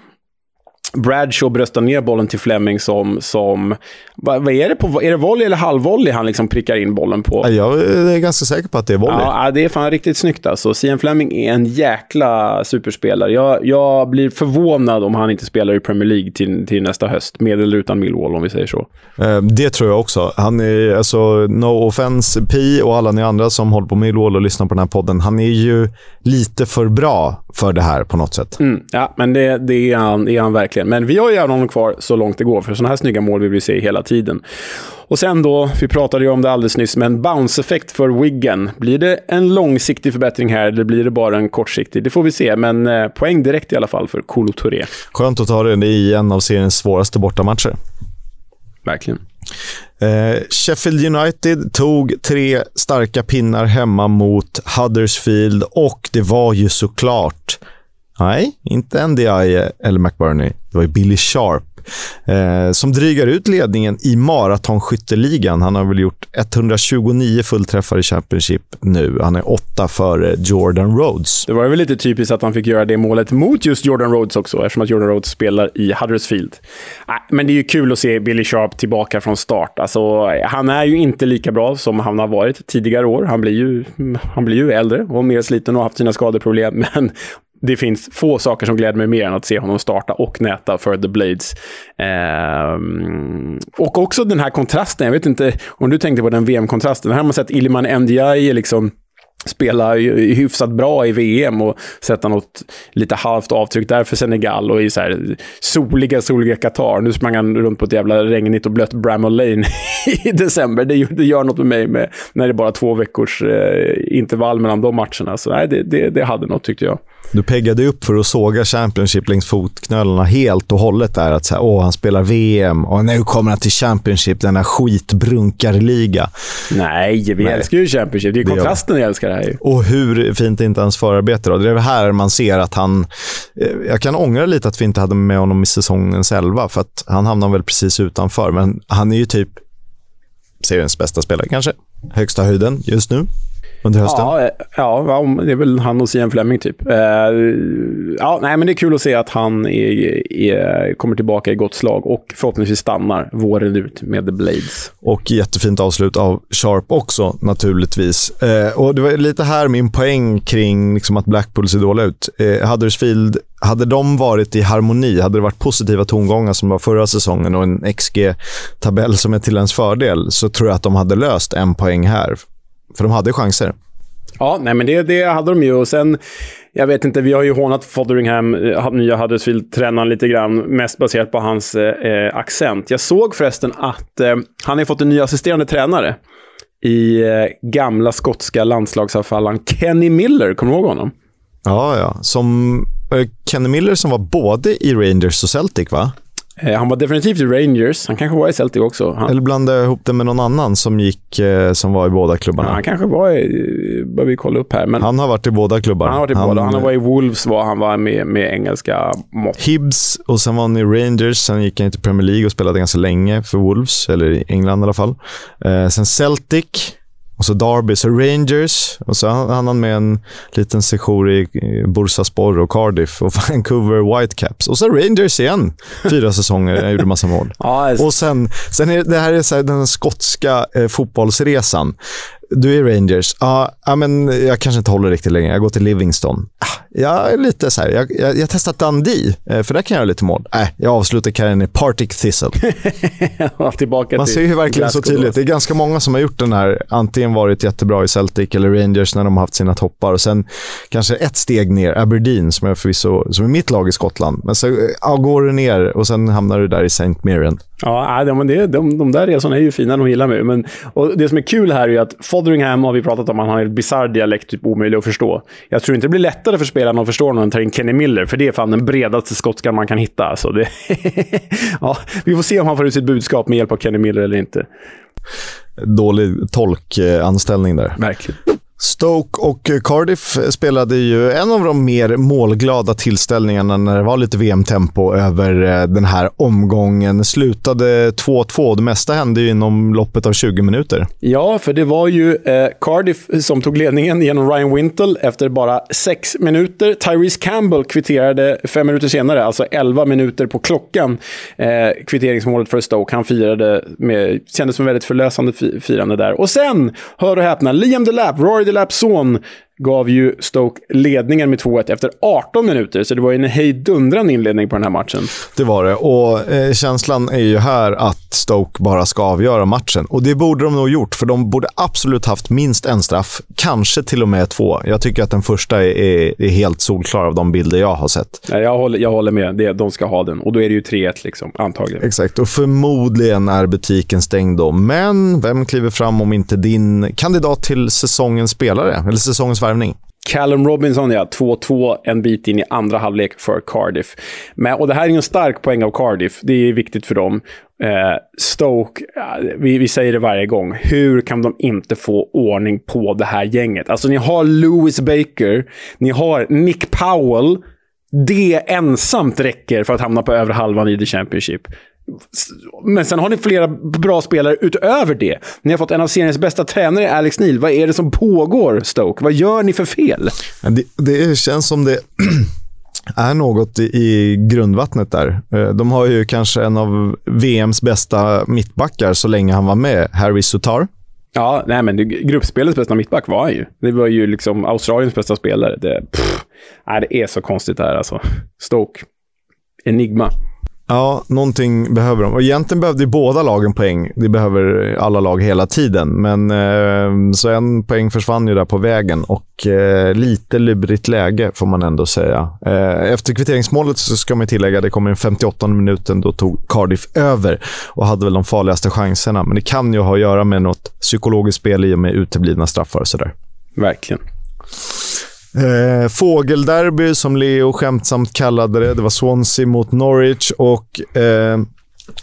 Bradshaw bröstar ner bollen till Fleming som, som vad, vad, är det på, är det volley eller halvvolley han liksom prickar in bollen på? Jag är ganska säker på att det är volley. Ja, det är fan riktigt snyggt alltså. Sian Fleming är en jäkla superspelare. Jag, jag blir förvånad om han inte spelar i Premier League till, till nästa höst, med eller utan Millwall om vi säger så. Eh, det tror jag också. Han är, alltså, no offense Pi och alla ni andra som håller på Millwall och lyssnar på den här podden. Han är ju lite för bra för det här på något sätt. Mm, ja, men det, det, är han, det är han verkligen. Men vi har ju honom kvar så långt det går, för sådana här snygga mål vill vi se hela tiden. Och sen då, vi pratade ju om det alldeles nyss, men bounce-effekt för Wiggen. Blir det en långsiktig förbättring här eller blir det bara en kortsiktig? Det får vi se, men eh, poäng direkt i alla fall för Kolo Touré. Skönt att ta det i en av seriens svåraste bortamatcher. Verkligen. Eh, Sheffield United tog tre starka pinnar hemma mot Huddersfield och det var ju såklart, nej, inte NDI eller McBurney, det var ju Billy Sharp eh, som drygar ut ledningen i maratonskytteligan. Han har väl gjort 129 fullträffar i Championship nu. Han är åtta före Jordan Rhodes. Det var väl lite typiskt att han fick göra det målet mot just Jordan Rhodes också, eftersom att Jordan Rhodes spelar i Huddersfield. Men det är ju kul att se Billy Sharp tillbaka från start. Alltså, han är ju inte lika bra som han har varit tidigare år. Han blir ju, han blir ju äldre och mer sliten och har haft sina skadeproblem. [laughs] Men det finns få saker som gläder mig mer än att se honom starta och näta för The Blades. Eh, och också den här kontrasten. Jag vet inte om du tänkte på den VM-kontrasten. Här har man sett Ilman Ndiaye liksom spela hyfsat bra i VM och sätta något lite halvt avtryck där för Senegal och i så här soliga, soliga Qatar. Nu sprang han runt på ett jävla regnigt och blött Bramall Lane [laughs] i december. Det, det gör något med mig med, när det är bara två veckors eh, intervall mellan de matcherna. Så nej, det, det, det hade något tyckte jag. Du peggade upp för att såga Championship längs fotknölarna helt och hållet där. Att säga, åh, han spelar VM och nu kommer han till Championship, denna skitbrunkarliga. Nej, vi Nej. älskar ju Championship. Det är kontrasten jag älskar det här. Och hur fint är inte hans förarbete då? Det är här man ser att han... Eh, jag kan ångra lite att vi inte hade med honom i säsongens elva, för att han hamnade väl precis utanför. Men han är ju typ seriens bästa spelare kanske. Högsta höjden just nu under hösten? Ja, eh, ja, det är väl han och Sian Fleming typ. Uh, ja, nej, men det är kul att se att han är, är, kommer tillbaka i gott slag och förhoppningsvis stannar våren ut med The Blades. Och jättefint avslut av Sharp också naturligtvis. Uh, och Det var lite här min poäng kring liksom, att Blackpool ser dåliga ut. Huddersfield hade de varit i harmoni, hade det varit positiva tongångar som var förra säsongen och en XG-tabell som är till ens fördel, så tror jag att de hade löst en poäng här. För de hade chanser. Ja, nej, men det, det hade de ju. Och sen, jag vet inte, vi har ju hånat Fotheringham, eh, nya Huddersfield-tränaren lite grann, mest baserat på hans eh, accent. Jag såg förresten att eh, han har fått en ny assisterande tränare i eh, gamla skotska landslagsavfallaren Kenny Miller. Kommer du ihåg honom? Ja, ja. Som eh, Kenny Miller som var både i Rangers och Celtic, va? Eh, han var definitivt i Rangers. Han kanske var i Celtic också. Han... Eller blandade ihop det med någon annan som gick, eh, som var i båda klubbarna. Ja, han kanske var i, bör vi kolla upp här. Men... Han har varit i båda klubbarna. Han har varit i båda. Han var i Wolves var han var med, med engelska mått. Hibs och sen var han i Rangers. Sen gick han till Premier League och spelade ganska länge för Wolves, eller i England i alla fall. Eh, sen Celtic Och så Derby, så Rangers. Och så hann han med en liten sejour i Bursaspor och Cardiff och [laughs] Vancouver Whitecaps. Och så Rangers igen. Fyra säsonger. Jag gjorde massa mål. [laughs] Ja, och sen, sen är det här är så här, den skotska eh, fotbollsresan. Du är Rangers. Ja, ja, men jag kanske inte håller riktigt länge. Jag går till Livingston. Ah, jag är lite så här, jag, jag, jag testat Dundee, eh, för där kan jag göra lite mål. Nej, jag avslutar karriären i Partick Thistle. [laughs] Tillbaka Man ser ju verkligen så tydligt. Det är ganska många som har gjort den här, antingen varit jättebra i Celtic eller Rangers när de har haft sina toppar och sen kanske ett steg ner, Aberdeen, som är förvisso som är mitt lag i Skottland. Men så ja, går du ner och sen hamnar du där i St. Mirren. Ja, det, de, de där resorna är ju fina, de gillar mig. Men, och det som är kul här är att Fotheringham har vi pratat om, han har en bisarr dialekt, typ omöjlig att förstå. Jag tror inte det blir lättare för spelarna att förstå när de tar in Kenny Miller, för det är fan den bredaste skotskan man kan hitta. Så det [laughs] ja, vi får se om han får ut sitt budskap med hjälp av Kenny Miller eller inte. Dålig tolkanställning där. Verkligen. Stoke och Cardiff spelade ju en av de mer målglada tillställningarna när det var lite VM-tempo över eh, den här omgången. Slutade 2-2. Det mesta hände ju inom loppet av 20 minuter. Ja, för det var ju eh, Cardiff som tog ledningen genom Ryan Wintle efter bara sex minuter. Tyrese Campbell kvitterade fem minuter senare, alltså 11 minuter på klockan, eh, kvitteringsmålet för Stoke. Han firade med, kändes som väldigt förlösande firande där. Och sen, hör och häpna, Liam Delap, Rory Delap's son gav ju Stoke ledningen med 2-1 efter 18 minuter, så det var ju en hejdundrande inledning på den här matchen. Det var det, och eh, känslan är ju här att Stoke bara ska avgöra matchen. Och det borde de nog gjort, för de borde absolut haft minst en straff, kanske till och med två. Jag tycker att den första är, är helt solklar av de bilder jag har sett. Ja, jag, håller, jag håller med, det, de ska ha den. Och då är det ju 3-1, liksom, antagligen. Exakt, och förmodligen är butiken stängd då. Men vem kliver fram om inte din kandidat till säsongens spelare, eller säsongens värvning. Callum Robinson, ja. 2-2 en bit in i andra halvlek för Cardiff. Men, och det här är en stark poäng av Cardiff. Det är viktigt för dem. Eh, Stoke, vi, vi, säger det varje gång. Hur kan de inte få ordning på det här gänget? Alltså, ni har Lewis Baker, ni har Nick Powell. Det ensamt räcker för att hamna på övre halvan i The Championship. Men sen har ni flera bra spelare utöver det. Ni har fått en av seriens bästa tränare, Alex Neil. Vad är det som pågår, Stoke? Vad gör ni för fel? Det, det känns som det [clears throat] är något i grundvattnet där. Eh, de har ju kanske en av VMs bästa mittbackar så länge han var med, Harry Sutar. Ja, nej men gruppspelets bästa mittback var han ju. Det var ju liksom Australiens bästa spelare. Det, pff, nej, det är så konstigt det här alltså. Stoke. Enigma. Ja, någonting behöver de. Och egentligen behövde ju båda lagen poäng. Det behöver alla lag hela tiden. Men eh, så en poäng försvann ju där på vägen och eh, lite lurigt läge får man ändå säga. Eh, efter kvitteringsmålet så ska man tillägga, det kom i den 58 minuten, då tog Cardiff över och hade väl de farligaste chanserna. Men det kan ju ha att göra med något psykologiskt spel i och med uteblivna straffar och sådär. Verkligen. Eh, fågelderby, som Leo skämtsamt kallade det. Det var Swansea mot Norwich och eh,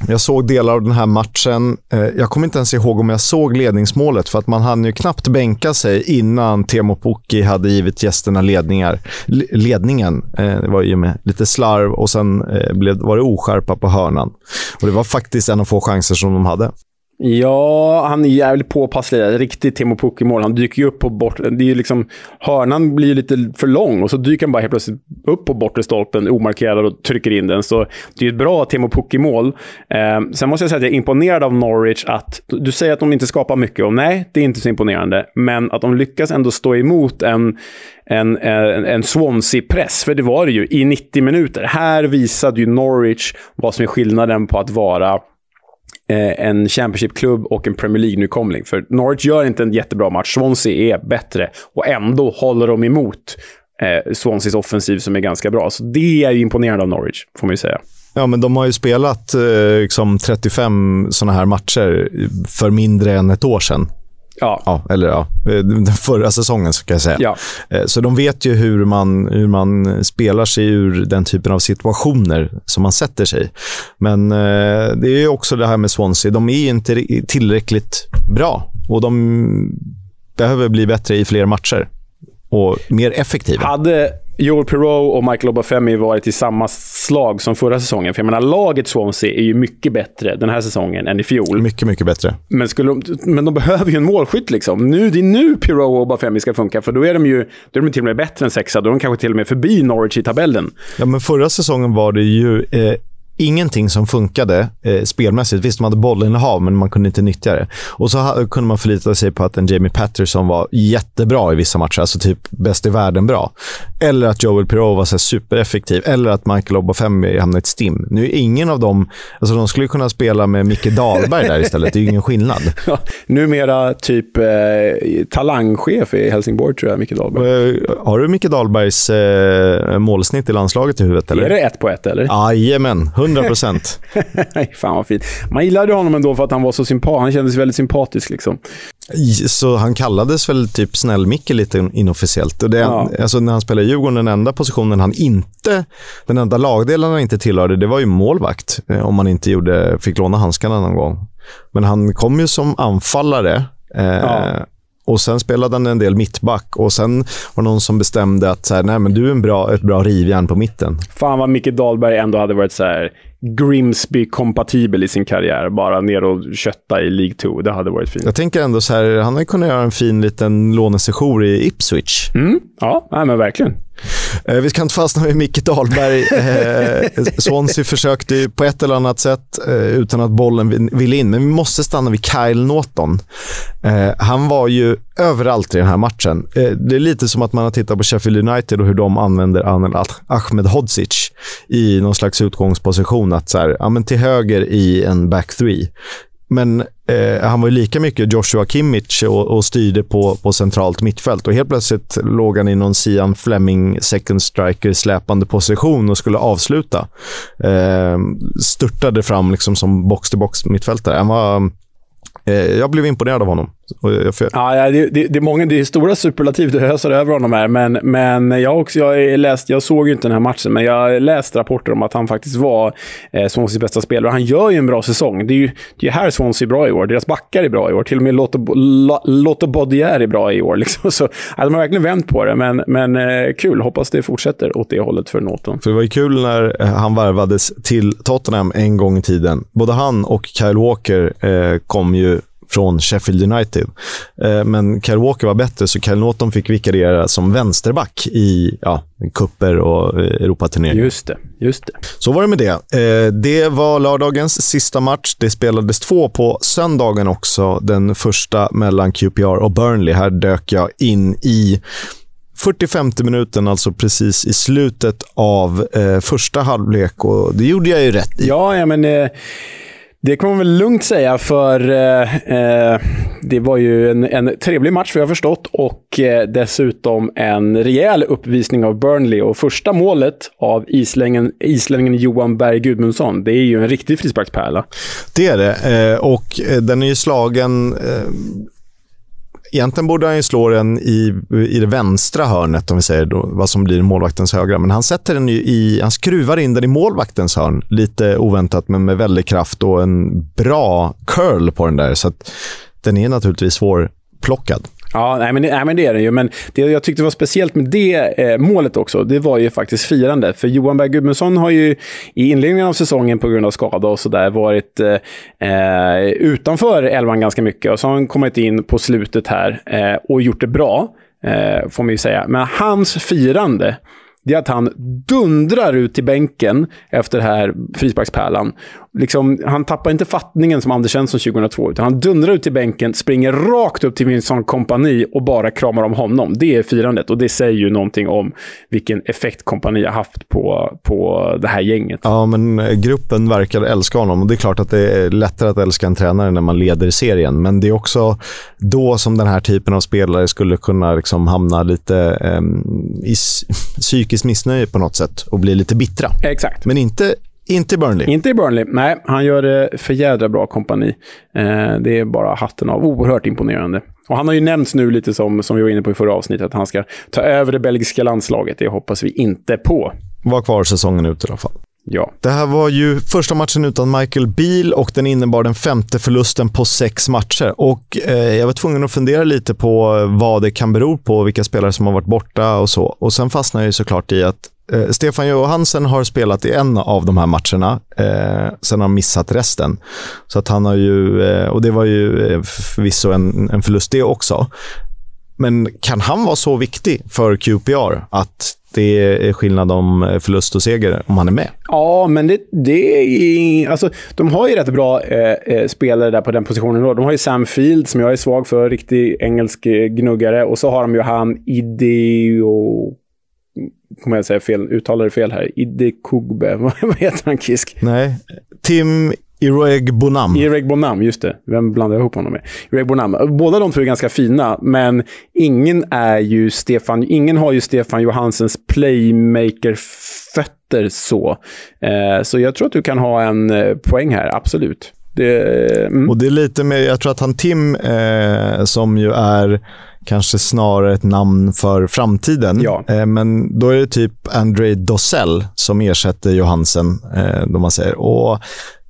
jag såg delar av den här matchen. Eh, jag kommer inte ens ihåg om jag såg ledningsmålet, för att man hann ju knappt bänka sig innan Temo Pukki hade givit gästerna ledningar. L ledningen. Eh, det var ju med lite slarv och sen eh, blev, var det oskärpa på hörnan. Och Det var faktiskt en av få chanser som de hade. Ja, han är jävligt påpasslig. Riktigt Timo Pukki-mål. Han dyker ju upp på bort... Det är liksom, hörnan blir ju lite för lång och så dyker han bara helt plötsligt upp på bortre stolpen omarkerad och trycker in den. Så det är ett bra Timo Pukki-mål. Eh, sen måste jag säga att jag är imponerad av Norwich. att Du säger att de inte skapar mycket och nej, det är inte så imponerande. Men att de lyckas ändå stå emot en, en, en, en Swansea-press, för det var det ju, i 90 minuter. Här visade ju Norwich vad som är skillnaden på att vara Eh, en Championship-klubb och en Premier League-nykomling. För Norwich gör inte en jättebra match. Swansea är bättre och ändå håller de emot eh, Swanseas offensiv som är ganska bra. Så det är ju imponerande av Norwich, får man ju säga. Ja, men de har ju spelat eh, liksom 35 sådana här matcher för mindre än ett år sedan. Ja. ja. Eller ja, den förra säsongen så kan jag säga. Ja. Eh, så de vet ju hur man, hur man spelar sig ur den typen av situationer som man sätter sig Men eh, det är också det här med Swansea. De är inte tillräckligt bra och de behöver bli bättre i fler matcher och mer effektiva. Hade Joel Perreault och Michael Obafemi varit i samma slag som förra säsongen. För jag menar, laget Swansea är ju mycket bättre den här säsongen än i fjol. Mycket, mycket bättre. Men, skulle de, men de behöver ju en målskytt liksom. Nu, det är nu Perreault och Obafemi ska funka, för då är de ju då är de till och med bättre än sexa. Då är de kanske till och med förbi Norwich i tabellen. Ja, men förra säsongen var det ju eh, ingenting som funkade eh, spelmässigt. Visst, de hade bollinnehav, men man kunde inte nyttja det. Och så ha, kunde man förlita sig på att en Jamie Patterson var jättebra i vissa matcher, alltså typ bäst i världen bra. Eller att Joel Pirou var så supereffektiv, eller att Michael Obafemi hamnade i ett stim. Nu är ingen av dem... Alltså de skulle kunna spela med Micke Dahlberg där istället. Det är ju ingen skillnad. [laughs] Ja, numera typ eh, talangchef i Helsingborg, tror jag, Micke Dahlberg. Eh, har du Micke Dahlbergs eh, målsnitt i landslaget i huvudet? Eller? Är det ett på ett, eller? Jajamän, 100 procent. [laughs] Fan vad fint. Man gillade honom ändå för att han var så sympatisk. Han kändes väldigt sympatisk. Liksom. Så han kallades väl typ Snäll-Micke lite inofficiellt. Och det, ja. alltså när han spelade i Djurgården, den enda positionen han inte, den enda lagdelen han inte tillhörde, det var ju målvakt. Eh, om man inte gjorde, fick låna handskarna någon gång. Men han kom ju som anfallare. Eh, ja. Och Sen spelade han en del mittback och sen var det någon som bestämde att så här, nej, men du är en bra, ett bra rivjärn på mitten. Fan vad Micke Dahlberg ändå hade varit så här Grimsby-kompatibel i sin karriär. Bara ner och kötta i League 2. Det hade varit fint. Jag tänker ändå så här, han hade kunnat göra en fin liten lånesession i Ipswich. Mm, ja, nej, men verkligen. Eh, vi ska inte fastna vid Micke Dahlberg. Eh, Swansea försökte på ett eller annat sätt eh, utan att bollen ville in, men vi måste stanna vid Kyle Norton. Han var ju överallt i den här matchen. Det är lite som att man har tittat på Sheffield United och hur de använder Anel Ahmed Hodzic i någon slags utgångsposition. Att så här, ja, men till höger i en back three. Men eh, han var ju lika mycket Joshua Kimmich och, och styrde på, på centralt mittfält. Och helt plötsligt låg han i någon Sian Fleming second striker släpande position och skulle avsluta. Eh, störtade fram liksom som box-to-box mittfältare. Han var Eh, jag blev imponerad av honom. Ja, det, det, det, är många, det är stora superlativ du öser över honom här, men, men jag, också, jag, läst, jag såg ju inte den här matchen, men jag har läst rapporter om att han faktiskt var eh, Swanseas bästa spelare. Han gör ju en bra säsong. Det är ju det är här Swansea är bra i år. Deras backar är bra i år. Till och med Lotte Bodier är bra i år. [laughs] Liksom. Så, ja, de har verkligen vänt på det, men, men eh, kul. Hoppas det fortsätter åt det hållet för Norton. För det var ju kul när eh, han värvades till Tottenham en gång i tiden. Både han och Kyle Walker eh, kom ju från Sheffield United. Eh, men Kyle Walker var bättre, så Kyle Norton fick vikariera som vänsterback i ja, kupper och eh, Europaturneringar. Just det, just det. Så var det med det. Eh, det var lördagens sista match. Det spelades två på söndagen också. Den första mellan QPR och Burnley. Här dök jag in i 45 minuten, alltså precis i slutet av eh, första halvlek och det gjorde jag ju rätt i. Ja, ja men eh, det kan man väl lugnt säga, för eh, eh, det var ju en, en trevlig match, vad jag förstått, och eh, dessutom en rejäl uppvisning av Burnley. Och första målet av islänningen, islänningen Johan Berg Gudmundsson, det är ju en riktig frisparkspärla. Det är det, eh, och eh, den är ju slagen eh, Egentligen borde han ju slå den i, i det vänstra hörnet, om vi säger då, vad som blir målvaktens högra. Men han sätter den i, han skruvar in den i målvaktens hörn. Lite oväntat, men med väldig kraft och en bra curl på den där. Så den är naturligtvis svårplockad. Ja, nej men, nej, men det är det ju. Men det jag tyckte var speciellt med det eh, målet också, det var ju faktiskt firandet. För Johan Berg Gudmundsson har ju i inledningen av säsongen på grund av skada och sådär varit eh, eh, utanför elvan ganska mycket. Och så har han kommit in på slutet här eh, och gjort det bra, eh, får man ju säga. Men hans firande, det är att han dundrar ut till bänken efter det här frisparkspärlan liksom, han tappar inte fattningen som Anders Svensson 2002, utan han dundrar ut till bänken, springer rakt upp till Vincent kompani och bara kramar om honom. Det är firandet och det säger ju någonting om vilken effekt kompani har haft på, på det här gänget. Ja, men eh, gruppen verkar älska honom och det är klart att det är lättare att älska en tränare när man leder serien, men det är också då som den här typen av spelare skulle kunna liksom hamna lite eh, i [laughs] psykiskt missnöje på något sätt och bli lite bittra. Exakt. Men inte inte i Burnley. Inte i Burnley. Nej, han gör det för jädra bra kompani. Eh, det är bara hatten av. Oerhört imponerande. Och han har ju nämnts nu lite som, som vi var inne på i förra avsnittet, att han ska ta över det belgiska landslaget. Det hoppas vi inte på. Var kvar säsongen ut i alla fall. Ja. Det här var ju första matchen utan Michael Beal och den innebar den femte förlusten på sex matcher. Och eh, Jag var tvungen att fundera lite på vad det kan bero på, vilka spelare som har varit borta och så. Och Sen fastnade jag såklart i att eh, Stefan Johansen har spelat i en av de här matcherna. Eh, sen har han missat resten. Så att han har ju, eh, och det var ju eh, förvisso en, en förlust det också. Men kan han vara så viktig för QPR att det är skillnad om eh, förlust och seger om han är med. Ja, men det, det är... Alltså, de har ju rätt bra eh, eh, spelare där på den positionen. Då. De har ju Sam Field, som jag är svag för, riktig engelsk gnuggare. Och så har de ju han Ideo... Kommer jag säga fel? Uttalar det fel här? Idekugbe. [laughs] Vad heter han, Kisk? Nej. Tim Ireg Bonam. Ireg Bonam, just det. Vem blandar jag ihop honom med? Ireg Bonam. Båda de två är ganska fina, men ingen är ju Stefan... Ingen har ju Stefan Johansens playmaker-fötter så. Eh, så jag tror att du kan ha en eh, poäng här, absolut. Det, mm. Och det är lite med, jag tror att han Tim, eh, som ju är kanske snarare ett namn för framtiden. Ja. Eh, men då är det typ André Dossell som ersätter Johansen, eh, då man säger. Och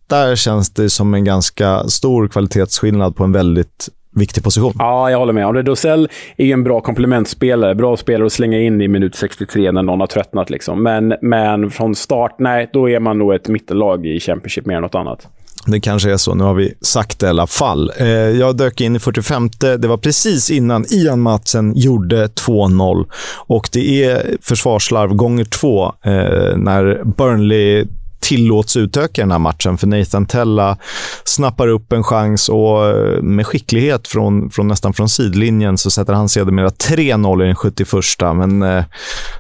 där känns det som en ganska stor kvalitetsskillnad på en väldigt viktig position. Ja, jag håller med. André Dosell är ju en bra komplementspelare. Bra spelare att slänga in i minut 63 när någon har tröttnat. Liksom. Men, men från start, nej, då är man nog ett mittellag i Championship mer än något annat. Det kanske är så. Nu har vi sagt det i alla fall. Eh, jag dök in i 45. Det var precis innan Ian Matsen gjorde 2-0. Och det är försvarslarv gånger två eh, när Burnley tillåts utöka den här matchen. För Nathan Tella snappar upp en chans och eh, med skicklighet från, från nästan från sidlinjen så sätter han sedermera 3-0 i den 71. Men eh,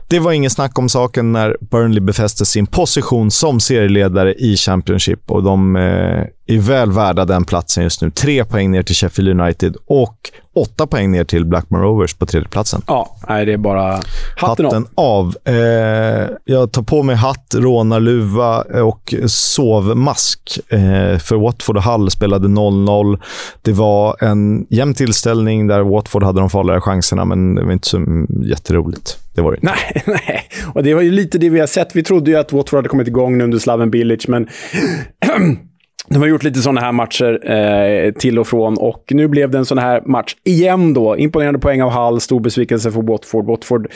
det var ingen snack om saken när Burnley befäste sin position som serieledare i Championship och de eh, är väl värda den platsen just nu. Tre poäng ner till Sheffield United och åtta poäng ner till Blackburn Rovers på tredjeplatsen. Ja, nej, det är bara hatten, hatten av. av. Eh, jag tar på mig hatt, rånarluva och sovmask. Eh, för Watford och Hull spelade 0-0. Det var en jämn tillställning där Watford hade de farliga chanserna, men det var inte så jätteroligt. Det var det inte. Nej, [laughs] nej. Och det var ju lite det vi har sett. Vi trodde ju att Watford hade kommit igång nu under Slaven Bilic, men [clears throat] De har gjort lite sådana här matcher eh, till och från och nu blev det en sån här match igen då. Imponerande poäng av Hall, stor besvikelse för Watford. Watford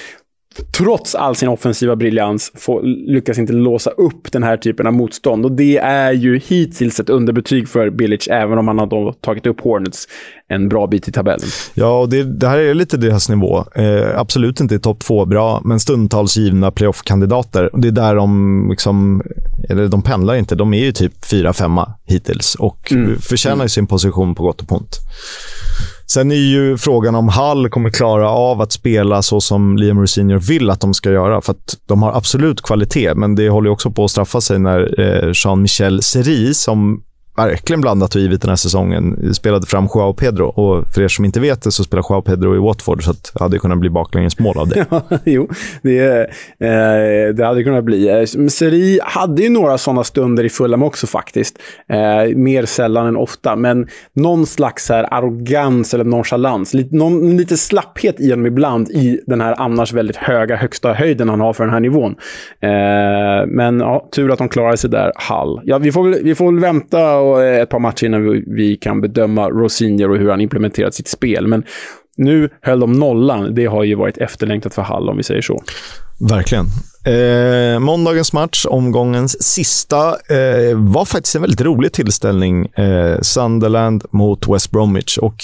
trots all sin offensiva briljans, får, lyckas inte låsa upp den här typen av motstånd. Och det är ju hittills ett underbetyg för Bilic, även om han har tagit upp Hornets en bra bit i tabellen. Ja, och det, det här är lite deras nivå. Eh, absolut inte topp två bra, men stundtals givna playoff-kandidater. Det är där de, liksom, eller de pendlar inte. De är ju typ fyra, femma hittills och mm. förtjänar mm. sin position på gott och ont. Sen är ju frågan om Hall kommer klara av att spela så som Liam Rosinho vill att de ska göra. För att de har absolut kvalitet, men det håller också på att straffa sig när eh, Jean-Michel Seri, som verkligen blandat och givet den här säsongen. Spelade fram Joao Pedro och för er som inte vet det så spelar Joao Pedro i Watford så det hade kunnat bli baklängesmål av det. [laughs] jo, det, eh, det hade kunnat bli. Eh, Seri hade ju några sådana stunder i Fulham också faktiskt. Eh, mer sällan än ofta, men någon slags här arrogans eller nonchalans. Lite, någon, lite slapphet i honom ibland i den här annars väldigt höga högsta höjden han har för den här nivån. Eh, men ja, tur att de klarade sig där, Hall. Ja, vi, får väl, vi får väl vänta Eh, ett par matcher innan vi, vi kan bedöma Rosinier och hur han implementerat sitt spel. Men nu höll de nollan. Det har ju varit efterlängtat för Hall, om vi säger så. Verkligen. Eh, måndagens match, omgångens sista, eh, var faktiskt en väldigt rolig tillställning. Eh, Sunderland mot West Bromwich. Och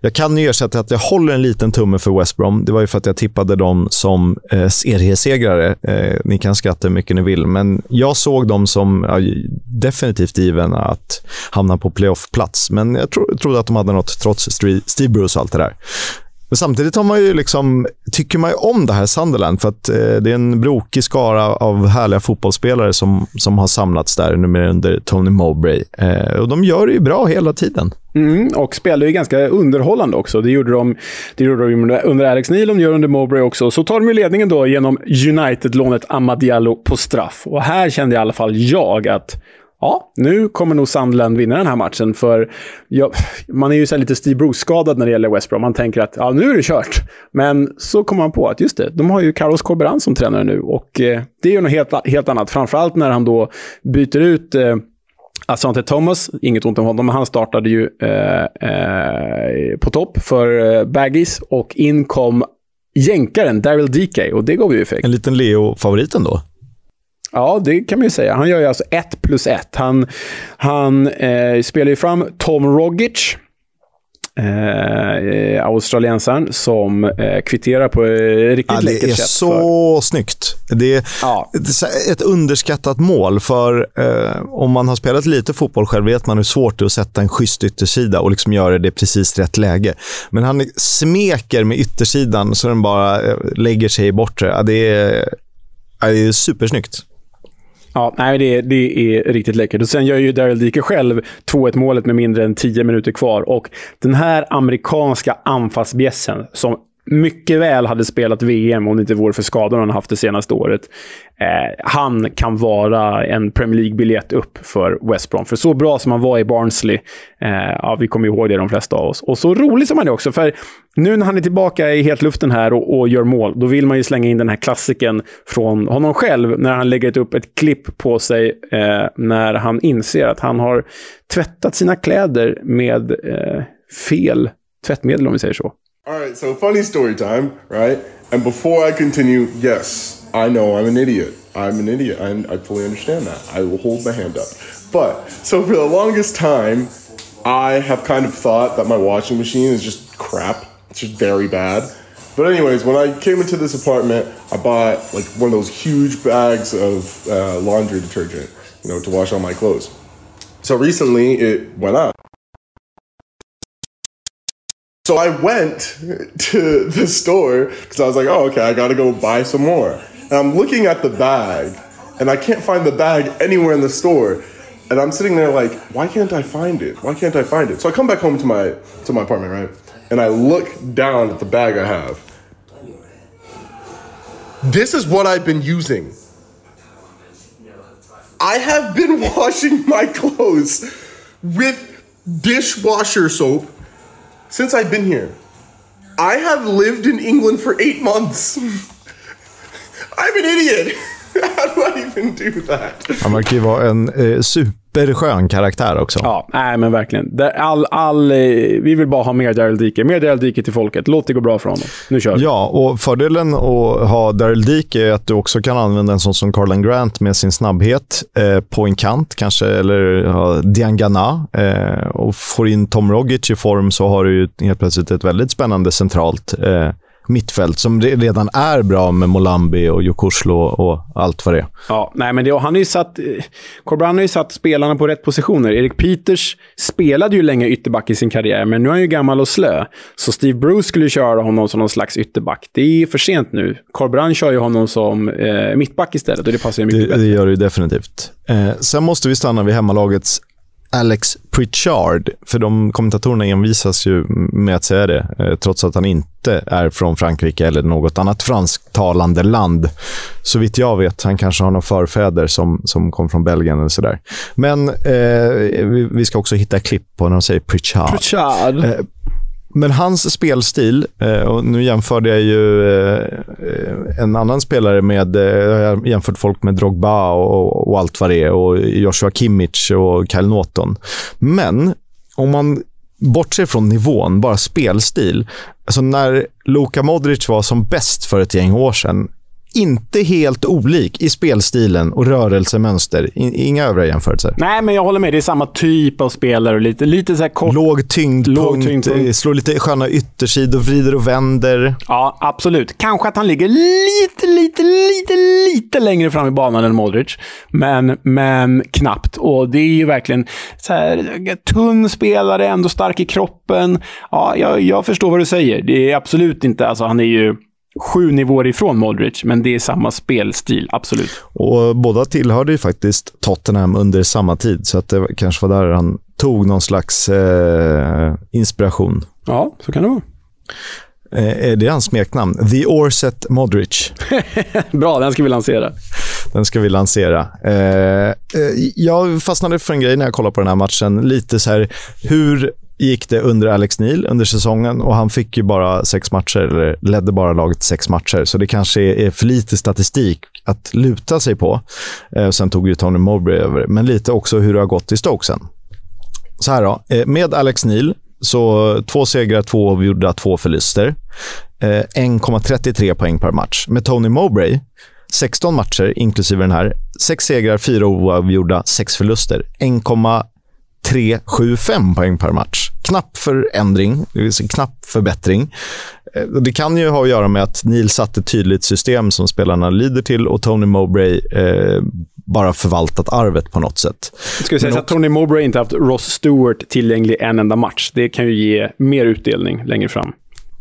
jag kan ju ersätta att jag håller en liten tumme för West Brom. Det var ju för att jag tippade dem som eh, seriesegrare. Eh, ni kan skratta hur mycket ni vill, men jag såg dem som ja, definitivt given att hamna på playoff-plats. Men jag tro, trodde att de hade något trots Steve Bruce och allt det där. Men samtidigt har man ju liksom, tycker man ju om det här Sunderland för att eh, det är en brokig skara av härliga fotbollsspelare som, som har samlats där numera under Tony Mowbray. Eh, och de gör det ju bra hela tiden. Mm, och spelar ju ganska underhållande också. Det gjorde de, det gjorde de under Alex Neil, de gör under Mowbray också. Så tar de ju ledningen då genom United-lånet Amadiallo på straff. Och här kände i alla fall jag att ja, nu kommer nog Sunderland vinna den här matchen. För ja, man är ju så lite Steve Bruce-skadad när det gäller West Brom. Man tänker att ja, nu är det kört. Men så kommer man på att just det, de har ju Carlos Corberan som tränare nu. Och eh, det är ju något helt, helt annat. Framförallt när han då byter ut eh, Asante Thomas, inget ont om honom, men han startade ju eh, eh, på topp för eh, Baggies och in kom jänkaren Daryl DK och det gav ju effekt. En liten Leo-favorit ändå. Ja, det kan man ju säga. Han gör ju alltså ett plus ett. Han, han eh, spelar ju fram Tom Rogic, eh, australiensaren, som eh, kvitterar på eh, riktigt ja, läckert sätt. Det är så för... snyggt. Det är ja. ett underskattat mål, för eh, om man har spelat lite fotboll själv vet man hur svårt det är att sätta en schysst yttersida och liksom göra det precis rätt läge. Men han smeker med yttersidan så den bara eh, lägger sig i bortre. Ja, det, är, ja, det är supersnyggt. Ja, nej, det, det är riktigt läckert. Och sen gör ju Daryl Dike själv 2-1 målet med mindre än 10 minuter kvar. Och den här amerikanska anfallsbjässen som mycket väl hade spelat VM om det inte vore för skadorna han haft det senaste året. Eh, han kan vara en Premier League-biljett upp för West Brom. För så bra som han var i Barnsley, eh, ja, vi kommer ihåg det de flesta av oss. Och så rolig som han är också, för nu när han är tillbaka i hetluften här och, och gör mål, då vill man ju slänga in den här klassiken från honom själv, när han lägger upp ett klipp på sig eh, när han inser att han har tvättat sina kläder med eh, fel tvättmedel, om vi säger så. All right, so funny story time, right? And before I continue, yes, I know I'm an idiot. I'm an idiot. I, I fully understand that. I will hold my hand up. But, so for the longest time, I have kind of thought that my washing machine is just crap. It's just very bad. But anyways, when I came into this apartment, I bought like one of those huge bags of uh, laundry detergent, you know, to wash all my clothes. So recently it went up. So I went [laughs] to the store because I was like, oh, okay, I got to go buy some more. And I'm looking at the bag and I can't find the bag anywhere in the store. And I'm sitting there like, why can't I find it? Why can't I find it? So I come back home to my to my apartment, right? And I look down at the bag I have. This is what I've been using. I have been [laughs] washing my clothes with dishwasher soap since I've been here. I have lived in England for eight months. [laughs] I'm an idiot. [laughs] How do I even do that? Verkar ju vara en eh, superskön karaktär också. Ja, nej men verkligen. All, all, eh, vi vill bara ha mer Daryl Dike. Mer Daryl Dike till folket. Låt det gå bra för honom. Nu kör vi. Ja, och fördelen att ha Daryl Dike är att du också kan använda en sån som Carlan Grant med sin snabbhet eh, på en kant kanske, eller ha Diangana. Eh, och får in Tom Rogic i form så har du helt plötsligt ett väldigt spännande centralt eh, mittfält som redan är bra med Molambi och Jokoslo och allt vad det är. Ja, nej, men det, han har ju satt, Corbran har ju satt spelarna på rätt positioner. Erik Peters spelade ju länge ytterback i sin karriär, men nu är han ju gammal och slö. Så Steve Bruce skulle köra honom som någon slags ytterback. Det är för sent nu. Corbran kör ju honom som eh, mittback istället och det passar ju mycket det, bättre. Det gör det ju definitivt. Eh, sen måste vi stanna vid hemmalagets Alex Pritchard, för de kommentatorerna envisas ju med att säga det, eh, trots att han inte är från Frankrike eller något annat fransktalande land. Så vitt jag vet, han kanske har några förfäder som, som kom från Belgien eller sådär. Men eh, vi, vi, ska också hitta klipp på när de säger Pritchard. Pritchard. Eh, men hans spelstil, eh, och nu jämförde jag ju eh, en annan spelare med, eh, jag jämfört folk med Drogba och, och allt vad det är, och Joshua Kimmich och Kyle Norton. Men om man bortser från nivån, bara spelstil. Alltså när Luka Modric var som bäst för ett gäng år sedan, inte helt olik i spelstilen och rörelsemönster. Inga övriga jämförelser. Nej, men jag håller med. Det är samma typ av spelare. Och lite, lite så kort... Låg tyngdpunkt, Låg tyngdpunkt. slår lite sköna yttersidor, vrider och vänder. Ja, absolut. Kanske att han ligger lite, lite, lite, lite längre fram i banan än Modric. Men, men knappt. Och det är ju verkligen så här, tunn spelare, ändå stark i kroppen. Ja, jag, jag förstår vad du säger. Det är absolut inte... Alltså, han är ju sju nivåer ifrån Modric, men det är samma spelstil, absolut. Och båda tillhörde ju faktiskt Tottenham under samma tid, så att det kanske var där han tog någon slags eh, inspiration. Ja, så kan det vara. Eh, är det hans smeknamn? The Orset Modric. [laughs] Bra, den ska vi lansera. Den ska vi lansera. Eh, jag fastnade för en grej när jag kollade på den här matchen. Lite så här, hur gick det under Alex Neil under säsongen och han fick ju bara sex matcher, eller ledde bara laget sex matcher, så det kanske är för lite statistik att luta sig på. Eh, sen tog ju Tony Mowbray över, men lite också hur det har gått i Stoke sen. Så här då, eh, med Alex Neil, så två segrar, två avgjorda, två förluster. Eh, 1,33 poäng per match. Med Tony Mowbray, 16 matcher inklusive den här. Sex segrar, fyra oavgjorda, sex förluster. 1,375 poäng per match. Knapp förändring, det vill säga knapp förbättring. Eh, det kan ju ha att göra med att Neil satte ett tydligt system som spelarna lider till och Tony Mowbray eh, bara förvaltat arvet på något sätt. Ska vi säga också... att Tony Mowbray inte haft Ross Stewart tillgänglig en enda match. Det kan ju ge mer utdelning längre fram.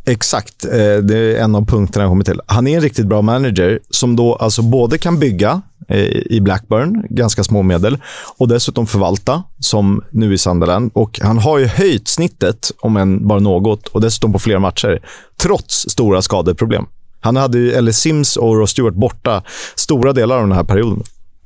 Exakt. Eh, det är en av punkterna jag kommer till. Han är en riktigt bra manager som då alltså både kan bygga Eh, i Blackburn, ganska små medel, och dessutom förvalta, som nu i Sunderland. Och han har ju höjt snittet, om än bara något, och dessutom på flera matcher, trots stora skadeproblem. Han hade ju Ellis Sims och Ross Stewart borta stora delar av den här perioden.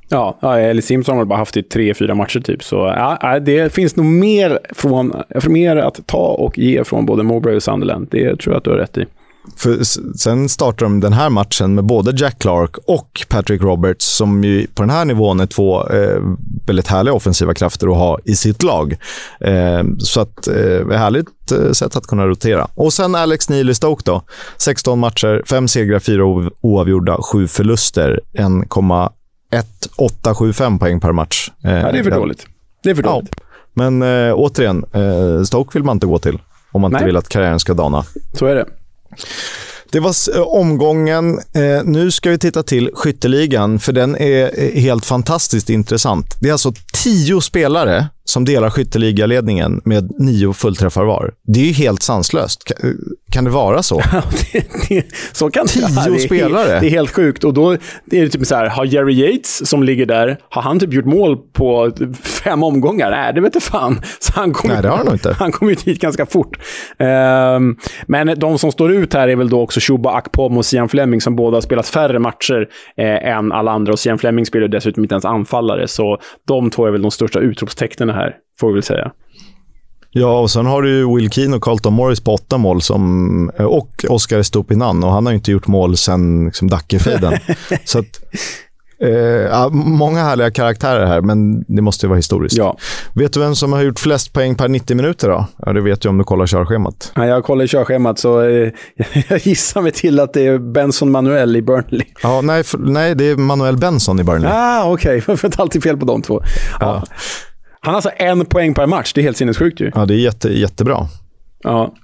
Ja, eller Sims har bara haft i tre, fyra matcher typ. Så ja, det finns nog mer, från, mer att ta och ge från både Mowbray och Sunderland. Det tror jag att du har rätt i. För sen startar de den här matchen med både Jack Clark och Patrick Roberts som ju på den här nivån är två eh, väldigt härliga offensiva krafter att ha i sitt lag. Eh, så att, eh, härligt eh, sätt att kunna rotera. Och sen Alex Neil i Stoke då. 16 matcher, 5 segrar, 4 oavgjorda, 7 förluster, 1,875 poäng per match. Eh, ja, det är för dåligt. Det är för dåligt. Ja. Men eh, återigen, eh, Stoke vill man inte gå till om man Nej. inte vill att karriären ska dana. Så är det. Det var eh, omgången. Eh, nu ska vi titta till skytteligan, för den är eh, helt fantastiskt intressant. Det är alltså tio spelare som delar skytteligaledningen med nio fullträffar var. Det är ju helt sanslöst. Kan, det vara så? [laughs] det, det, så kan Tio det, det spelare? Är, det är helt sjukt. Och då är det typ så här, har Jerry Yates som ligger där, har han typ gjort mål på fem omgångar? Nej, det vet jag fan. Så han kom, Nej, det har han nog inte. [laughs] Han kom ju dit ganska fort. Um, men de som står ut här är väl då också Shuba Akpom och Sian Fleming som båda har spelat färre matcher eh, än alla andra. Och Sian Fleming spelar dessutom inte ens anfallare, så de två är väl de största utropstecknen här, får vi väl säga. Ja, och sen har du ju Will Keane och Carlton Morris på åtta mål som, och Oscar Stupinan och han har inte gjort mål sen liksom, Dackefejden. [laughs] så att, eh, många härliga karaktärer här, men det måste ju vara historiskt. Ja. Vet du vem som har gjort flest poäng per 90 minuter då? Ja, det vet du om du kollar körschemat. Ja, jag kollar körschemat, så eh, [laughs] jag gissar mig till att det är Benson Manuel i Burnley. Ja, nej, för, nej det är Manuel Benson i Burnley. Ah, Okej, okay. [laughs] jag får alltid fel på de två. Ja. ja. Han har alltså en poäng per match. Det är helt sinnessjukt ju. Ja, det är jätte, jättebra. Ja.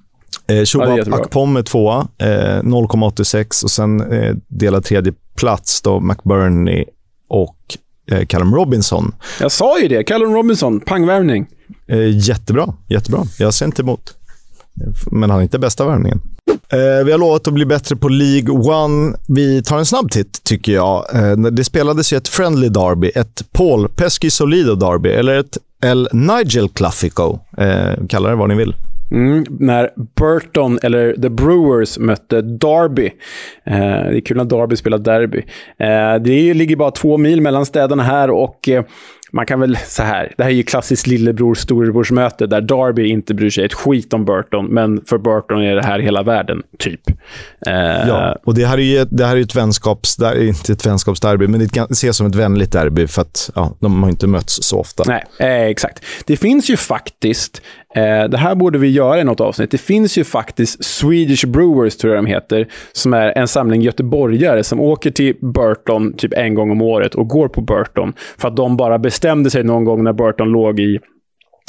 Eh, ja, Akpom är tvåa, eh, 0,86 och sen eh, delad tredje plats då McBurney och eh, Callum Robinson. Jag sa ju det, Callum Robinson, pangvärvning. Eh, jättebra, jättebra. Jag ser inte emot. Men han är inte bästa värvningen. Eh, vi har lovat att bli bättre på League One. Vi tar en snabb titt, tycker jag. Eh, det spelades ju ett friendly derby, ett Paul Pesky Solido derby, eller ett El Nigel Classico, Eh, kalla det vad ni vill. Mm, när Burton, eller The Brewers, mötte Derby. Eh, det är kul när Derby spelar derby. Eh, det ligger bara två mil mellan städerna här och eh, man kan väl så här, det här är ju klassiskt lillebror-storebrorsmöte där Darby inte bryr sig ett skit om Burton, men för Burton är det här hela världen, typ. Eh, ja, och det här är ju det här är ett vänskaps, inte ett vänskapsderby, men det ses som ett vänligt derby för att ja, de har inte mötts så ofta. Nej, eh, exakt. Det finns ju faktiskt, eh, det här borde vi göra i något avsnitt, det finns ju faktiskt Swedish Brewers, tror jag de heter, som är en samling göteborgare som åker till Burton typ en gång om året och går på Burton för att de bara bestämde sig någon gång när Burton låg i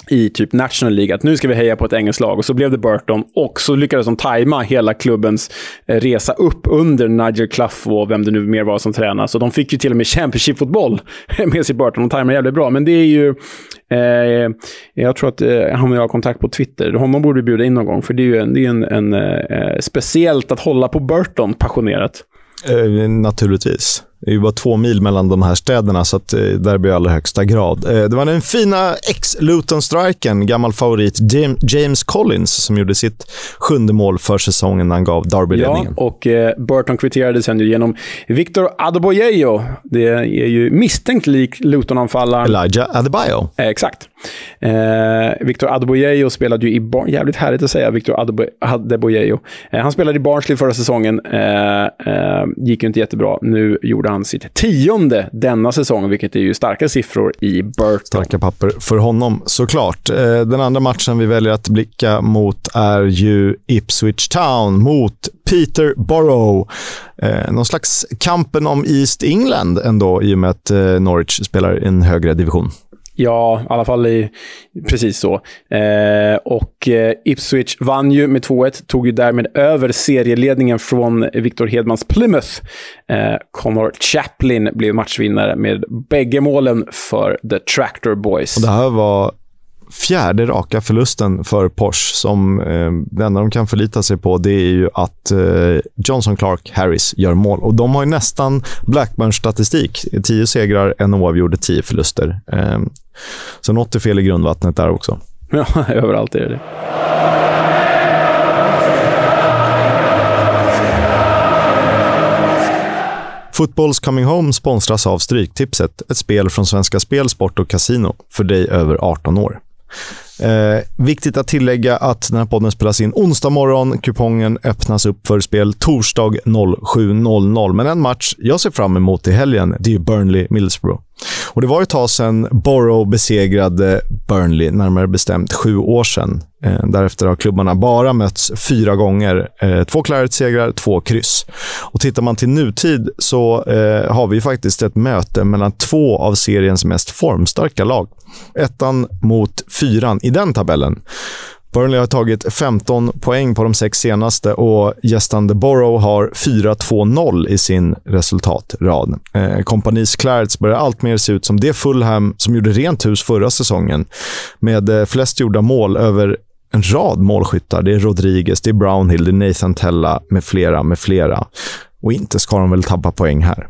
i typ National League att nu ska vi heja på ett engelskt lag. Och så blev det Burton och så lyckades de tajma hela klubbens eh, resa upp under Nigel Clough och vem det nu mer var som tränade. Så de fick ju till och med Championship-fotboll [laughs] med sig Burton. De tajmade jävligt bra. Men det är ju... Eh, jag tror att eh, han och jag har kontakt på Twitter. Honom borde vi bjuda in någon gång. För det är ju en, det är en, en eh, speciellt att hålla på Burton passionerat. Eh, naturligtvis. Det är ju bara två mil mellan de här städerna, så att, eh, derby i allra högsta grad. Eh, det var den fina ex-Luton-striken, gammal favorit James Collins, som gjorde sitt sjunde mål för säsongen när han gav Derby-ledningen. Ja, och eh, Burton kvitterade sen genom Victor Adebayo. Det är ju misstänkt lik Luton-anfallaren... Elijah Adebayo. Eh, exakt. Victor Adebayo spelade ju i... Bar jävligt härligt att säga, Victor Adebayo. Han spelade i Barnsley förra säsongen. Gick ju inte jättebra. Nu gjorde han sitt tionde denna säsong, vilket är ju starka siffror i Burton. Starka papper för honom, såklart. Eh, den andra matchen vi väljer att blicka mot är ju Ipswich Town mot Peterborough. Eh, någon slags kampen om East England ändå, i och med att eh, Norwich spelar i en högre division. Ja, i alla fall i, precis så. Eh, och eh, Ipswich vann ju med 2-1, tog ju därmed över serieledningen från Victor Hedmans Plymouth. Eh, Connor Chaplin blev matchvinnare med bägge målen för The Tractor Boys. Och det här var fjärde raka förlusten för Porsche. Som, eh, det enda de kan förlita sig på det är ju att eh, Johnson Clark Harris gör mål. Och De har nästan Blackburn-statistik. Tio segrar, en oavgjord, tio förluster. Eh, så något är fel i grundvattnet där också. [laughs] Ja, överallt är det Footballs Coming Home sponsras av Stryktipset, ett spel från Svenska Spel, Sport och Casino för dig över 18 år. Eh, viktigt att tillägga att den här podden spelas in onsdag morgon. Kupongen öppnas upp för spel torsdag 07.00. Men en match jag ser fram emot i helgen, det är Burnley-Middlesbrough. Och det var ett tag sedan Borough besegrade Burnley, närmare bestämt sju år sedan. Eh, därefter har klubbarna bara mötts fyra gånger. Eh, två Claret-segrar, två kryss. Och tittar man till nutid så eh, har vi faktiskt ett möte mellan två av seriens mest formstarka lag. Ettan mot fyran i den tabellen. Burnley har tagit 15 poäng på de sex senaste och gästande Borough har 4-2-0 i sin resultatrad. Eh, Kompanis Clarets börjar alltmer se ut som det Fulham som gjorde rent hus förra säsongen med eh, flest gjorda mål över en rad målskyttar. Det är Rodriguez, det är Brownhill, det är Nathan Tella med flera, med flera. Och inte ska de väl tappa poäng här.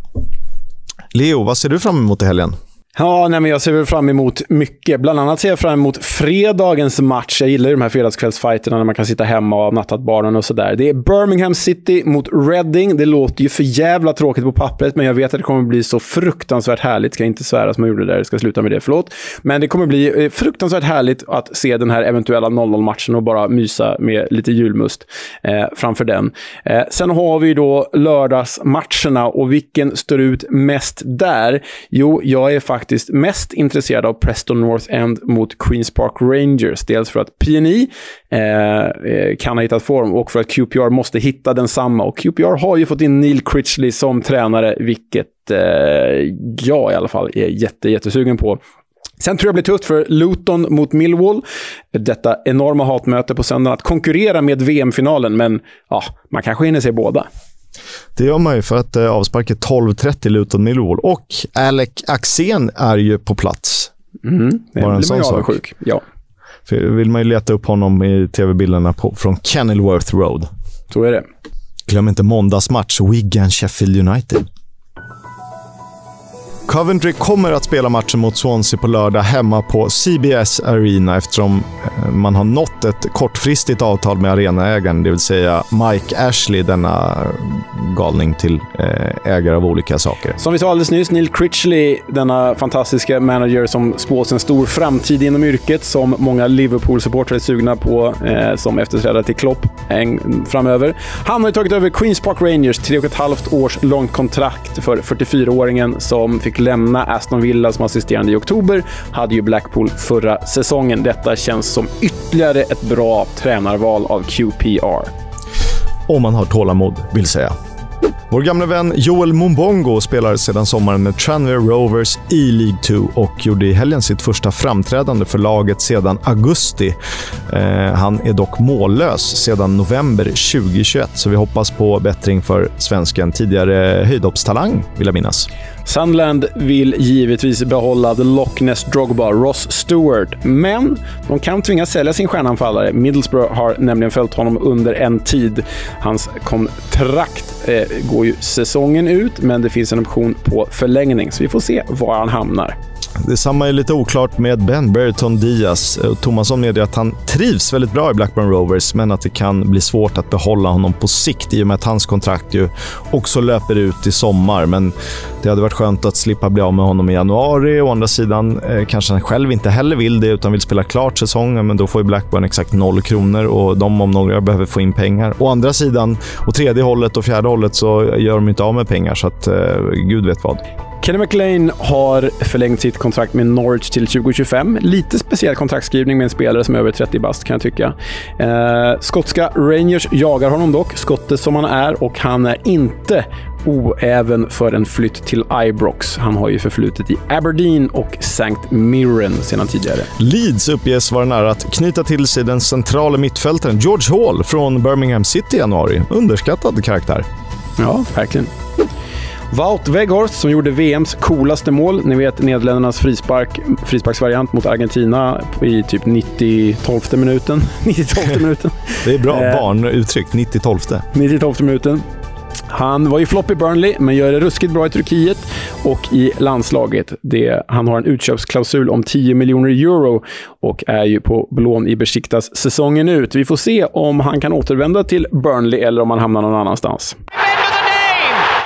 Leo, vad ser du fram emot i helgen? Ja, nej, men jag ser väl fram emot mycket. Bland annat ser jag fram emot fredagens match. Jag gillar ju de här fredagskvällsfighterna när man kan sitta hemma och ha nattat barnen och sådär. Det är Birmingham City mot Reading. Det låter ju för jävla tråkigt på pappret, men jag vet att det kommer bli så fruktansvärt härligt. Ska inte svära som jag gjorde där, jag ska sluta med det, förlåt. Men det kommer bli eh, fruktansvärt härligt att se den här eventuella 0-0-matchen och bara mysa med lite julmust eh, framför den. Eh, sen har vi då lördagsmatcherna och vilken står ut mest där? Jo, jag är faktiskt faktiskt mest intresserad av Preston North End mot Queens Park Rangers. Dels för att PNI eh, eh, kan ha hittat form och för att QPR måste hitta densamma. Och QPR har ju fått in Neil Critchley som tränare, vilket eh, jag i alla fall är jätte, jättesugen på. Sen tror jag det blir tufft för Luton mot Millwall. Detta enorma hatmöte på söndagen, Att konkurrera med VM-finalen, men ja, man kanske hinner se båda. Det gör man ju för att eh, avspark är 12.30 Luton Millwall. Och Alec Axén är ju på plats. Mm, Bara en sån sak. Sjuk. Ja. För vill man ju leta upp honom i tv-bilderna från Kenilworth Road. Så är det. Glöm inte måndagsmatch, Wigan-Sheffield United. Coventry kommer att spela matchen mot Swansea på lördag hemma på CBS Arena eftersom eh, man har nått ett kortfristigt avtal med arenaägaren, det vill säga Mike Ashley, denna galning till eh, ägare av olika saker. Som vi sa alldeles nyss, Neil Critchley, denna fantastiska manager som spås en stor framtid inom yrket, som många Liverpool-supportrar är sugna på eh, som efterträdare till Klopp framöver. Han har ju tagit över Queens Park Rangers, tre och ett halvt års långt kontrakt för 44-åringen som fick lämna Aston Villa som assisterande i oktober, hade ju Blackpool förra säsongen. Detta känns som ytterligare ett bra tränarval av QPR. Om man har tålamod, vill säga. Vår gamla vän Joel Mumbongo spelar sedan sommaren med Tranmere Rovers i League 2 och gjorde i helgen sitt första framträdande för laget sedan augusti. Eh, han är dock mållös sedan november 2021, så vi hoppas på bättring för svensken. Tidigare höjdhoppstalang, vill jag minnas. Sunderland vill givetvis behålla The Loch Ness Drogba, Ross Stewart, men de kan tvingas sälja sin stjärnanfallare. Middlesbrough har nämligen följt honom under en tid. Hans kontrakt eh, går går ju säsongen ut, men det finns en option på förlängning, så vi får se var han hamnar. Detsamma är lite oklart med Ben Berton Diaz. Eh, Tomasson medger att han trivs väldigt bra i Blackburn Rovers, men att det kan bli svårt att behålla honom på sikt i och med att hans kontrakt ju också löper ut i sommar. Men det hade varit skönt att slippa bli av med honom i januari. Å andra sidan eh, kanske han själv inte heller vill det, utan vill spela klart säsongen. Men då får ju Blackburn exakt noll kronor och de om några behöver få in pengar. Å andra sidan, och tredje hållet och fjärde hållet så gör de inte av med pengar, så att eh, gud vet vad. Kenny McLean har förlängt sitt kontrakt med Norwich till 2025. Lite speciell kontraktskrivning med en spelare som är över 30 bast, kan jag tycka. Eh, skotska Rangers jagar honom dock, skotte som han är, och han är inte oäven för en flytt till Ibrox. Han har ju förflutet i Aberdeen och St. Mirren sedan tidigare. Leeds uppges vara nära att knyta till sig den centrala mittfältaren George Hall från Birmingham City i januari. Underskattad karaktär. Ja, verkligen. Wout Weghorst som gjorde VMs coolaste mål. Ni vet Nederländernas frispark, frisparksvariant mot Argentina i typ 90-12 minuten. [laughs] 90 minuten. [laughs] Det är bra eh, barnuttryck. 90-12. 90-12 minuten. Han var ju flopp i Burnley, men gör det ruskigt bra i Turkiet och i landslaget. Det, han har en utköpsklausul om 10 miljoner euro och är ju på lån i Besiktas säsongen ut. Vi får se om han kan återvända till Burnley eller om han hamnar någon annanstans.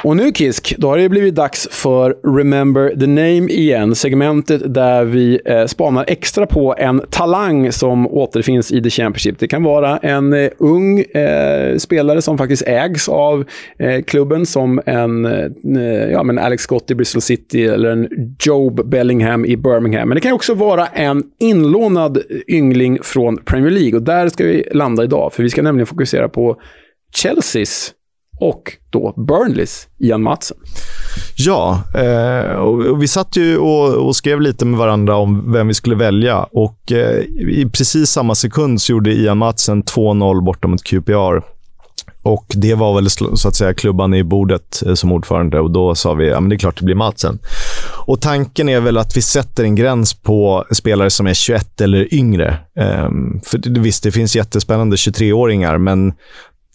Och nu Kisk, då har det blivit dags för Remember the Name igen. Segmentet där vi eh, spanar extra på en talang som återfinns i The Championship. Det kan vara en eh, ung eh, spelare som faktiskt ägs av eh, klubben, som en eh, ja, men Alex Scott i Bristol City eller en Job Bellingham i Birmingham. Men det kan också vara en inlånad yngling från Premier League. Och där ska vi landa idag, för vi ska nämligen fokusera på Chelseas och då Burnleys Ian Matsen. Ja, eh, och vi satt ju och, och, skrev lite med varandra om vem vi skulle välja och eh, i precis samma sekund så gjorde Ian Matsen 2-0 borta mot QPR. Och Det var väl så att säga klubban i bordet eh, som ordförande och då sa vi ja det är klart det blir Matsen. Och Tanken är väl att vi sätter en gräns på spelare som är 21 eller yngre. Um, för Visst, det finns jättespännande 23-åringar, men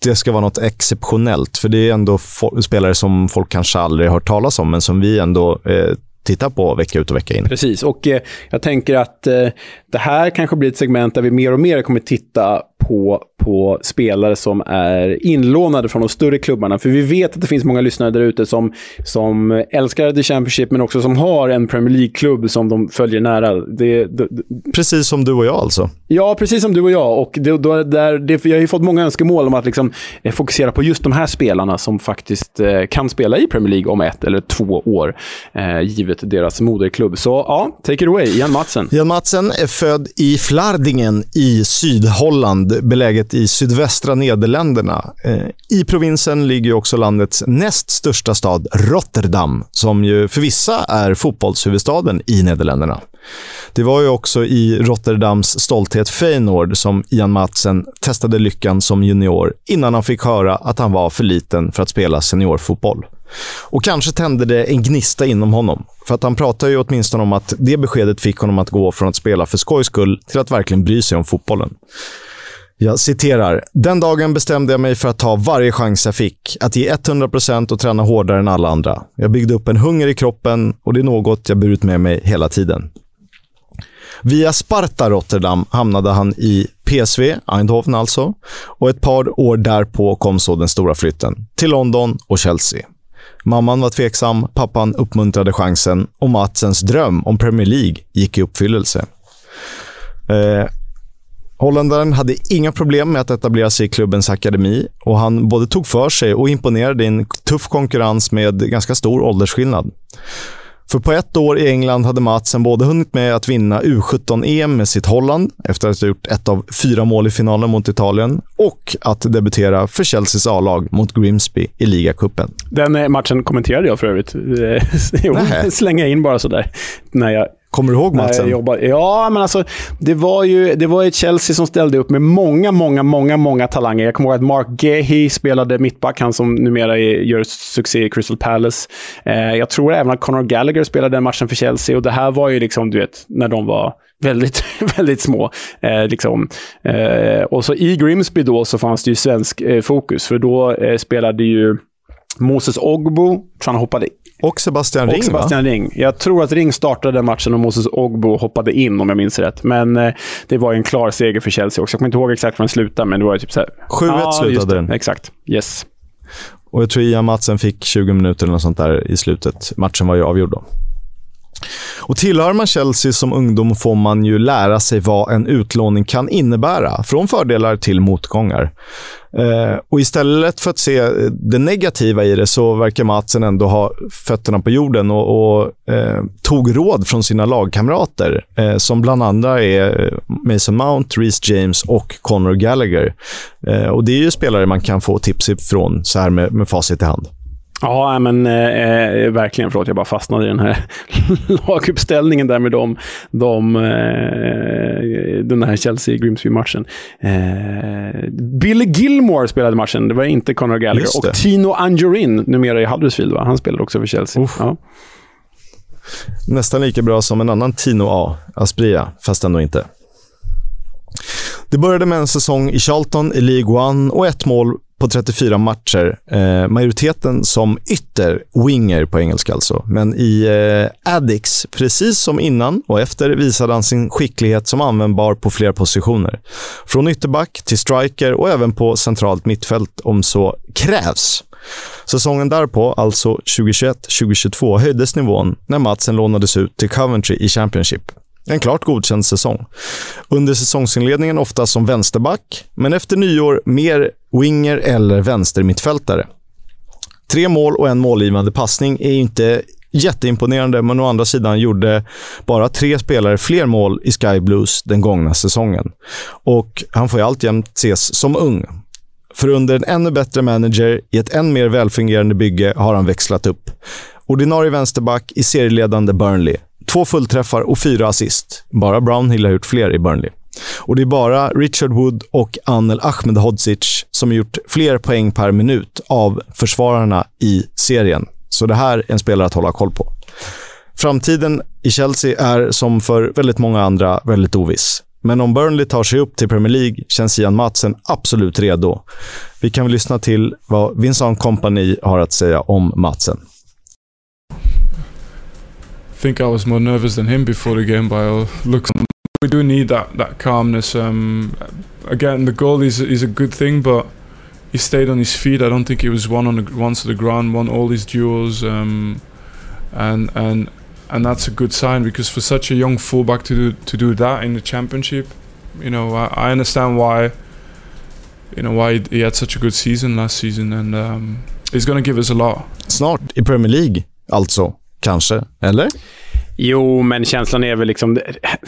det ska vara något exceptionellt. För det är ändå spelare som folk kanske aldrig har hört talas om, men som vi ändå eh, tittar på vecka ut och vecka in. Precis, och eh, jag tänker att eh, det här kanske blir ett segment där vi mer och mer kommer titta på, på spelare som är inlånade från de större klubbarna. För vi vet att det finns många lyssnare där ute som, som älskar The Championship, men också som har en Premier League-klubb som de följer nära. Det, det, precis som du och jag alltså? Ja, precis som du och jag. Och det, då, där, det, jag har ju fått många önskemål om att liksom, eh, fokusera på just de här spelarna som faktiskt eh, kan spela i Premier League om ett eller två år, eh, givet deras moderklubb. Så ja, take it away, Jan Matsen. Jan Matsen är född i Flardingen i Sydholland beläget i sydvästra Nederländerna. Eh, I provinsen ligger också landets näst största stad, Rotterdam, som ju för vissa är fotbollshuvudstaden i Nederländerna. Det var ju också i Rotterdams stolthet Feyenoord som Ian Matsen testade lyckan som junior innan han fick höra att han var för liten för att spela seniorfotboll. Och kanske tände det en gnista inom honom. För att han pratar ju åtminstone om att det beskedet fick honom att gå från att spela för skojs skull till att verkligen bry sig om fotbollen. Jag citerar. Den dagen bestämde jag mig för att ta varje chans jag fick. Att ge 100% och träna hårdare än alla andra. Jag byggde upp en hunger i kroppen och det är något jag burit med mig hela tiden. Via Sparta Rotterdam hamnade han i PSV, Eindhoven alltså. Och ett par år därpå kom så den stora flytten. Till London och Chelsea. Mamman var tveksam, pappan uppmuntrade chansen och Matsens dröm om Premier League gick i uppfyllelse. Eh, Holländaren hade inga problem med att etablera sig i klubbens akademi och han både tog för sig och imponerade i en tuff konkurrens med ganska stor åldersskillnad. För på ett år i England hade Matsen både hunnit med att vinna U17-EM med sitt Holland efter att ha gjort ett av fyra mål i finalen mot Italien och att debutera för Chelseas A-lag mot Grimsby i ligacupen. Den eh, matchen kommenterade jag för övrigt. [laughs] jo, slänga in bara sådär när jag Kommer du ihåg matchen? Ja, men alltså det var ju det var ett Chelsea som ställde upp med många, många, många, många talanger. Jag kommer ihåg att Mark Gehi spelade mittback, han som numera gör succé i Crystal Palace. Eh, jag tror även att Conor Gallagher spelade den matchen för Chelsea och det här var ju liksom, du vet, när de var väldigt, [laughs] väldigt små. Eh, liksom. eh, och så i Grimsby då så fanns det ju svensk eh, fokus, för då eh, spelade ju Moses Ogbo, tror han hoppade Och Sebastian Ring, och Sebastian va? Ring. Jag tror att Ring startade matchen och Moses Ogbo hoppade in, om jag minns rätt. Men eh, det var ju en klar seger för Chelsea också. Jag kommer inte ihåg exakt hur den slutade, men det var ju typ så här... 7-1 slutade just det. den. Exakt. Yes. Och jag tror Ian Matsen fick 20 minuter eller något sånt där i slutet. Matchen var ju avgjord då. Och tillhör man Chelsea som ungdom får man ju lära sig vad en utlåning kan innebära, från fördelar till motgångar. Eh, och istället för att se det negativa i det så verkar Matsen ändå ha fötterna på jorden och, och eh, tog råd från sina lagkamrater, eh, som bland andra är Mason Mount, Reece James och Conor Gallagher. Eh, och Det är ju spelare man kan få tips ifrån så här med, med facit i hand. Ja, men eh, verkligen. Förlåt, jag bara fastnade i den här [laughs] laguppställningen där med de, de, eh, den här Chelsea-Grimsby-matchen. Eh, Billy Gilmore spelade matchen. Det var inte Conor Gallagher. Och Tino Anjorin, numera i Huddersfield, va? han spelade också för Chelsea. Ja. Nästan lika bra som en annan Tino A, Aspria, fast ändå inte. Det började med en säsong i Charlton i League One och ett mål på 34 matcher. Eh, majoriteten som ytter, winger på engelska alltså. Men i eh, Addix, precis som innan och efter, visade han sin skicklighet som användbar på flera positioner. Från ytterback till striker och även på centralt mittfält om så krävs. Säsongen därpå, alltså 2021-2022, höjdes nivån när Matsen lånades ut till Coventry i Championship. En klart godkänd säsong. Under säsongsinledningen ofta som vänsterback, men efter nyår mer winger eller vänstermittfältare. Tre mål och en målgivande passning är inte jätteimponerande, men å andra sidan gjorde bara tre spelare fler mål i Sky Blues den gångna säsongen. Och han får ju alltjämt ses som ung. För under en ännu bättre manager i ett än mer välfungerande bygge har han växlat upp. Ordinarie vänsterback i serieledande Burnley. Två fullträffar och fyra assist. Bara Brownhill har gjort fler i Burnley. Och det är bara Richard Wood och Anel Ahmedhodzic som har gjort fler poäng per minut av försvararna i serien. Så det här är en spelare att hålla koll på. Framtiden i Chelsea är som för väldigt många andra väldigt oviss. Men om Burnley tar sig upp till Premier League känns Ian Matsen absolut redo. Vi kan väl lyssna till vad Vincent Company har att säga om Matsen. Think I was more nervous than him before the game by all looks. We do need that that calmness. Um, again, the goal is is a good thing, but he stayed on his feet. I don't think he was one on the once the ground, won all his duels, um, and and and that's a good sign because for such a young fullback to do to do that in the championship, you know, I, I understand why. You know why he had such a good season last season, and um, he's going to give us a lot. Snart i Premier League, alltså. Kanske. Eller? Jo, men känslan är väl liksom...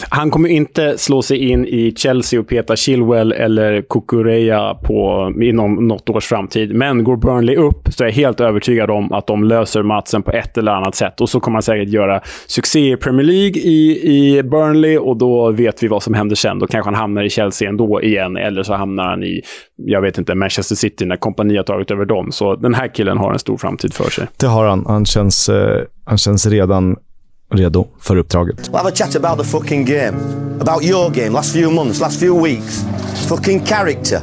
Han kommer inte slå sig in i Chelsea och peta Chilwell eller Kukureya på, inom något års framtid. Men går Burnley upp så är jag helt övertygad om att de löser matchen på ett eller annat sätt. Och så kommer han säkert göra succé i Premier League i, i Burnley och då vet vi vad som händer sen. Då kanske han hamnar i Chelsea ändå igen, eller så hamnar han i, jag vet inte, Manchester City när kompani har tagit över dem. Så den här killen har en stor framtid för sig. Det har han. Han känns, eh, han känns redan redo för uppdraget. We'll have a chat about the fucking game. About your game, last few months, last few weeks. Fucking character.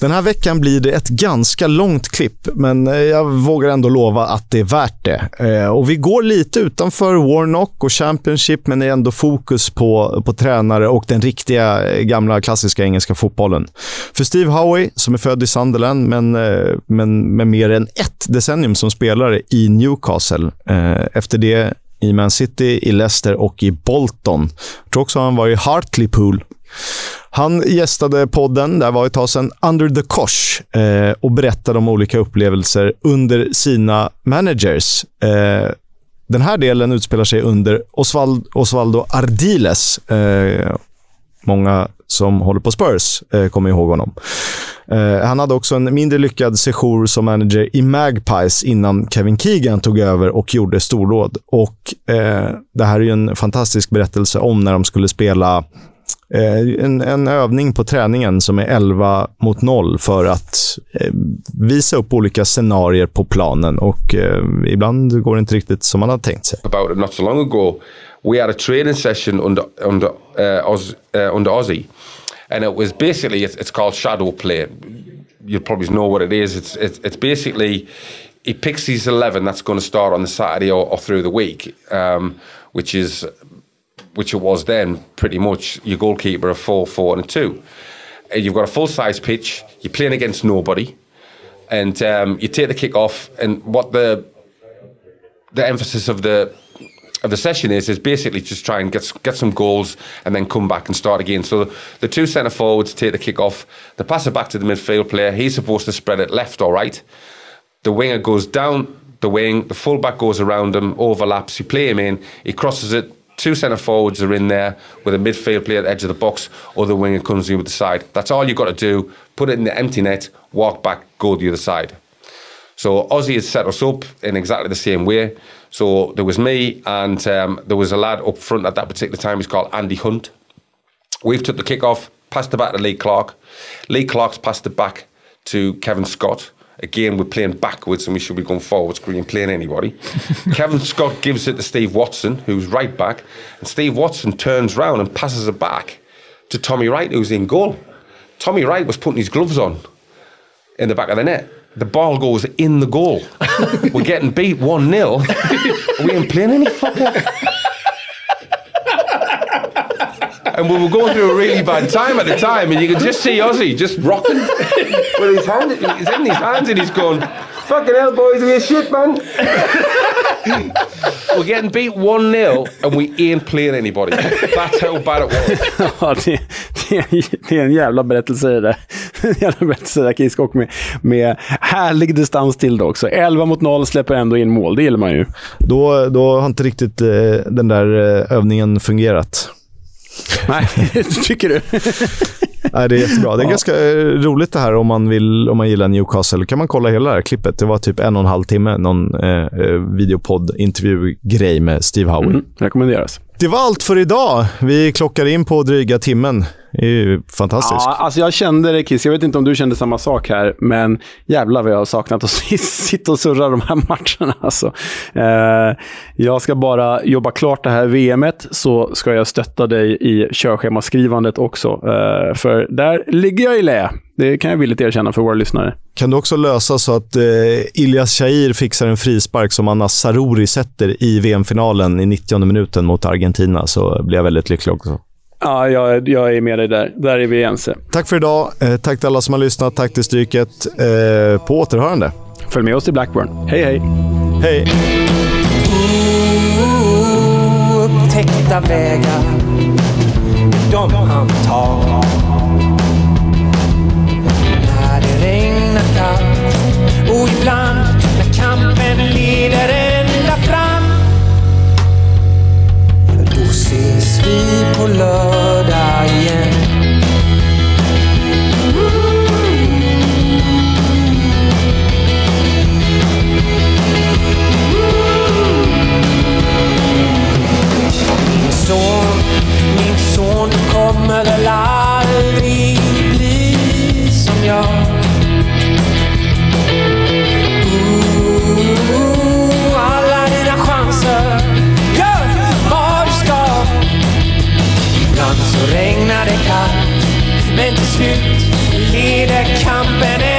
Den här veckan blir det ett ganska långt klipp, men eh, jag vågar ändå lova att det är värt det. Eh, Och Vi går lite utanför Warnock och Championship, men det är ändå fokus på, på tränare och den riktiga eh, gamla klassiska engelska fotbollen. För Steve Howe, som är född i Sunderland, men, men med mer än ett decennium som spelare i Newcastle. Efter det i Man City, i Leicester och i Bolton. Jag tror också han var i Hartlepool han gästade podden, där var ett tag sedan, Under the Kosh eh, och berättade om olika upplevelser under sina managers. Eh, den här delen utspelar sig under Osvaldo Ardiles. Eh, många som håller på Spurs eh, kommer ihåg honom. Eh, han hade också en mindre lyckad sejour som manager i Magpies innan Kevin Keegan tog över och gjorde stordåd. Och eh, Det här är ju en fantastisk berättelse om när de skulle spela eh, en, en övning på träningen som är 11 mot 0 för att eh, visa upp olika scenarier på planen och eh, ibland går det inte riktigt som man hade tänkt sig. about not so long ago. We had a training session under under uh, Oz, uh, under Aussie, and it was basically it's, it's called shadow play. You probably know what it is. It's it's, it's basically he picks his 11 that's going to start on the Saturday or, or through the week, um, which is which it was then pretty much your goalkeeper a 4 4 and a 2. Uh, You've got a full size pitch, you're playing against nobody, and um, you take the kick off. And what the the emphasis of the of the session is is basically just try and get get some goals and then come back and start again. So the two centre forwards take the kick off, they pass it back to the midfield player. He's supposed to spread it left or right. The winger goes down the wing, the fullback goes around him, overlaps. You play him in, he crosses it. Two centre forwards are in there with a midfield player at the edge of the box, or the winger comes in with the side. That's all you've got to do. Put it in the empty net, walk back, go the other side. So Aussie had set us up in exactly the same way. So there was me and um, there was a lad up front at that particular time. He's called Andy Hunt. We've took the kick off, passed it back to Lee Clark. Lee Clark's passed it back to Kevin Scott. Again, we're playing backwards and we should be going forwards because we ain't playing anybody. [laughs] Kevin Scott gives it to Steve Watson, who's right back, and Steve Watson turns round and passes it back to Tommy Wright, who's in goal. Tommy Wright was putting his gloves on in the back of the net. The ball goes in the goal. [laughs] We're getting beat 1 0. We ain't playing any fucker. And we were going through a really bad time at the time, and you could just see Ozzy just rocking with his hand, he's in his hands, and he's going, "Fucking hell, boys, we shit, man." [laughs] we're getting beat one 0 and we ain't playing anybody. That's how bad it was. [laughs] Oh, ja, det, det, är- det en jävla berättelse det där. [laughs] En jävla berättelse det där Kiskok med, med härlig distans till det också. 11 mot 0 släpper ändå in mål, det gillar man ju. Då, då har inte riktigt eh, den där eh, övningen fungerat. Nej, [laughs] tycker du? [laughs] Nej, det är jättebra. Det är ganska eh, roligt det här om man, vill, om man gillar Newcastle. kan man kolla hela det här klippet. Det var typ en och en halv timme, någon eh, eh, videopodd-intervju-grej med Steve Howe. Mm, rekommenderas. Det var allt för idag. Vi klockar in på dryga timmen. Det är ju fantastiskt. Ja, alltså jag kände det Kiss. Jag vet inte om du kände samma sak här, men jävlar vad jag har saknat att [laughs] sitta och surra de här matcherna. Alltså. Eh, jag ska bara jobba klart det här VMet, så ska jag stötta dig i körschemaskrivandet också. Eh, för där ligger jag i lä. Det kan jag villigt erkänna för våra lyssnare. Kan du också lösa så att eh, Ilyas Shahir fixar en frispark som Anna Saruri sätter i VM-finalen i 90 minuten mot Argentina så blir jag väldigt lycklig också. Ja, jag, jag är med dig där. Där är vi ense. Tack för idag. Eh, tack till alla som har lyssnat. Tack till Stryket. Eh, på återhörande. Följ med oss till Blackburn. Hej, hej! Hej! upptäckta vägar de han tar. Vi på lördag igen. så regnar det kallt. Men till slut leder kampen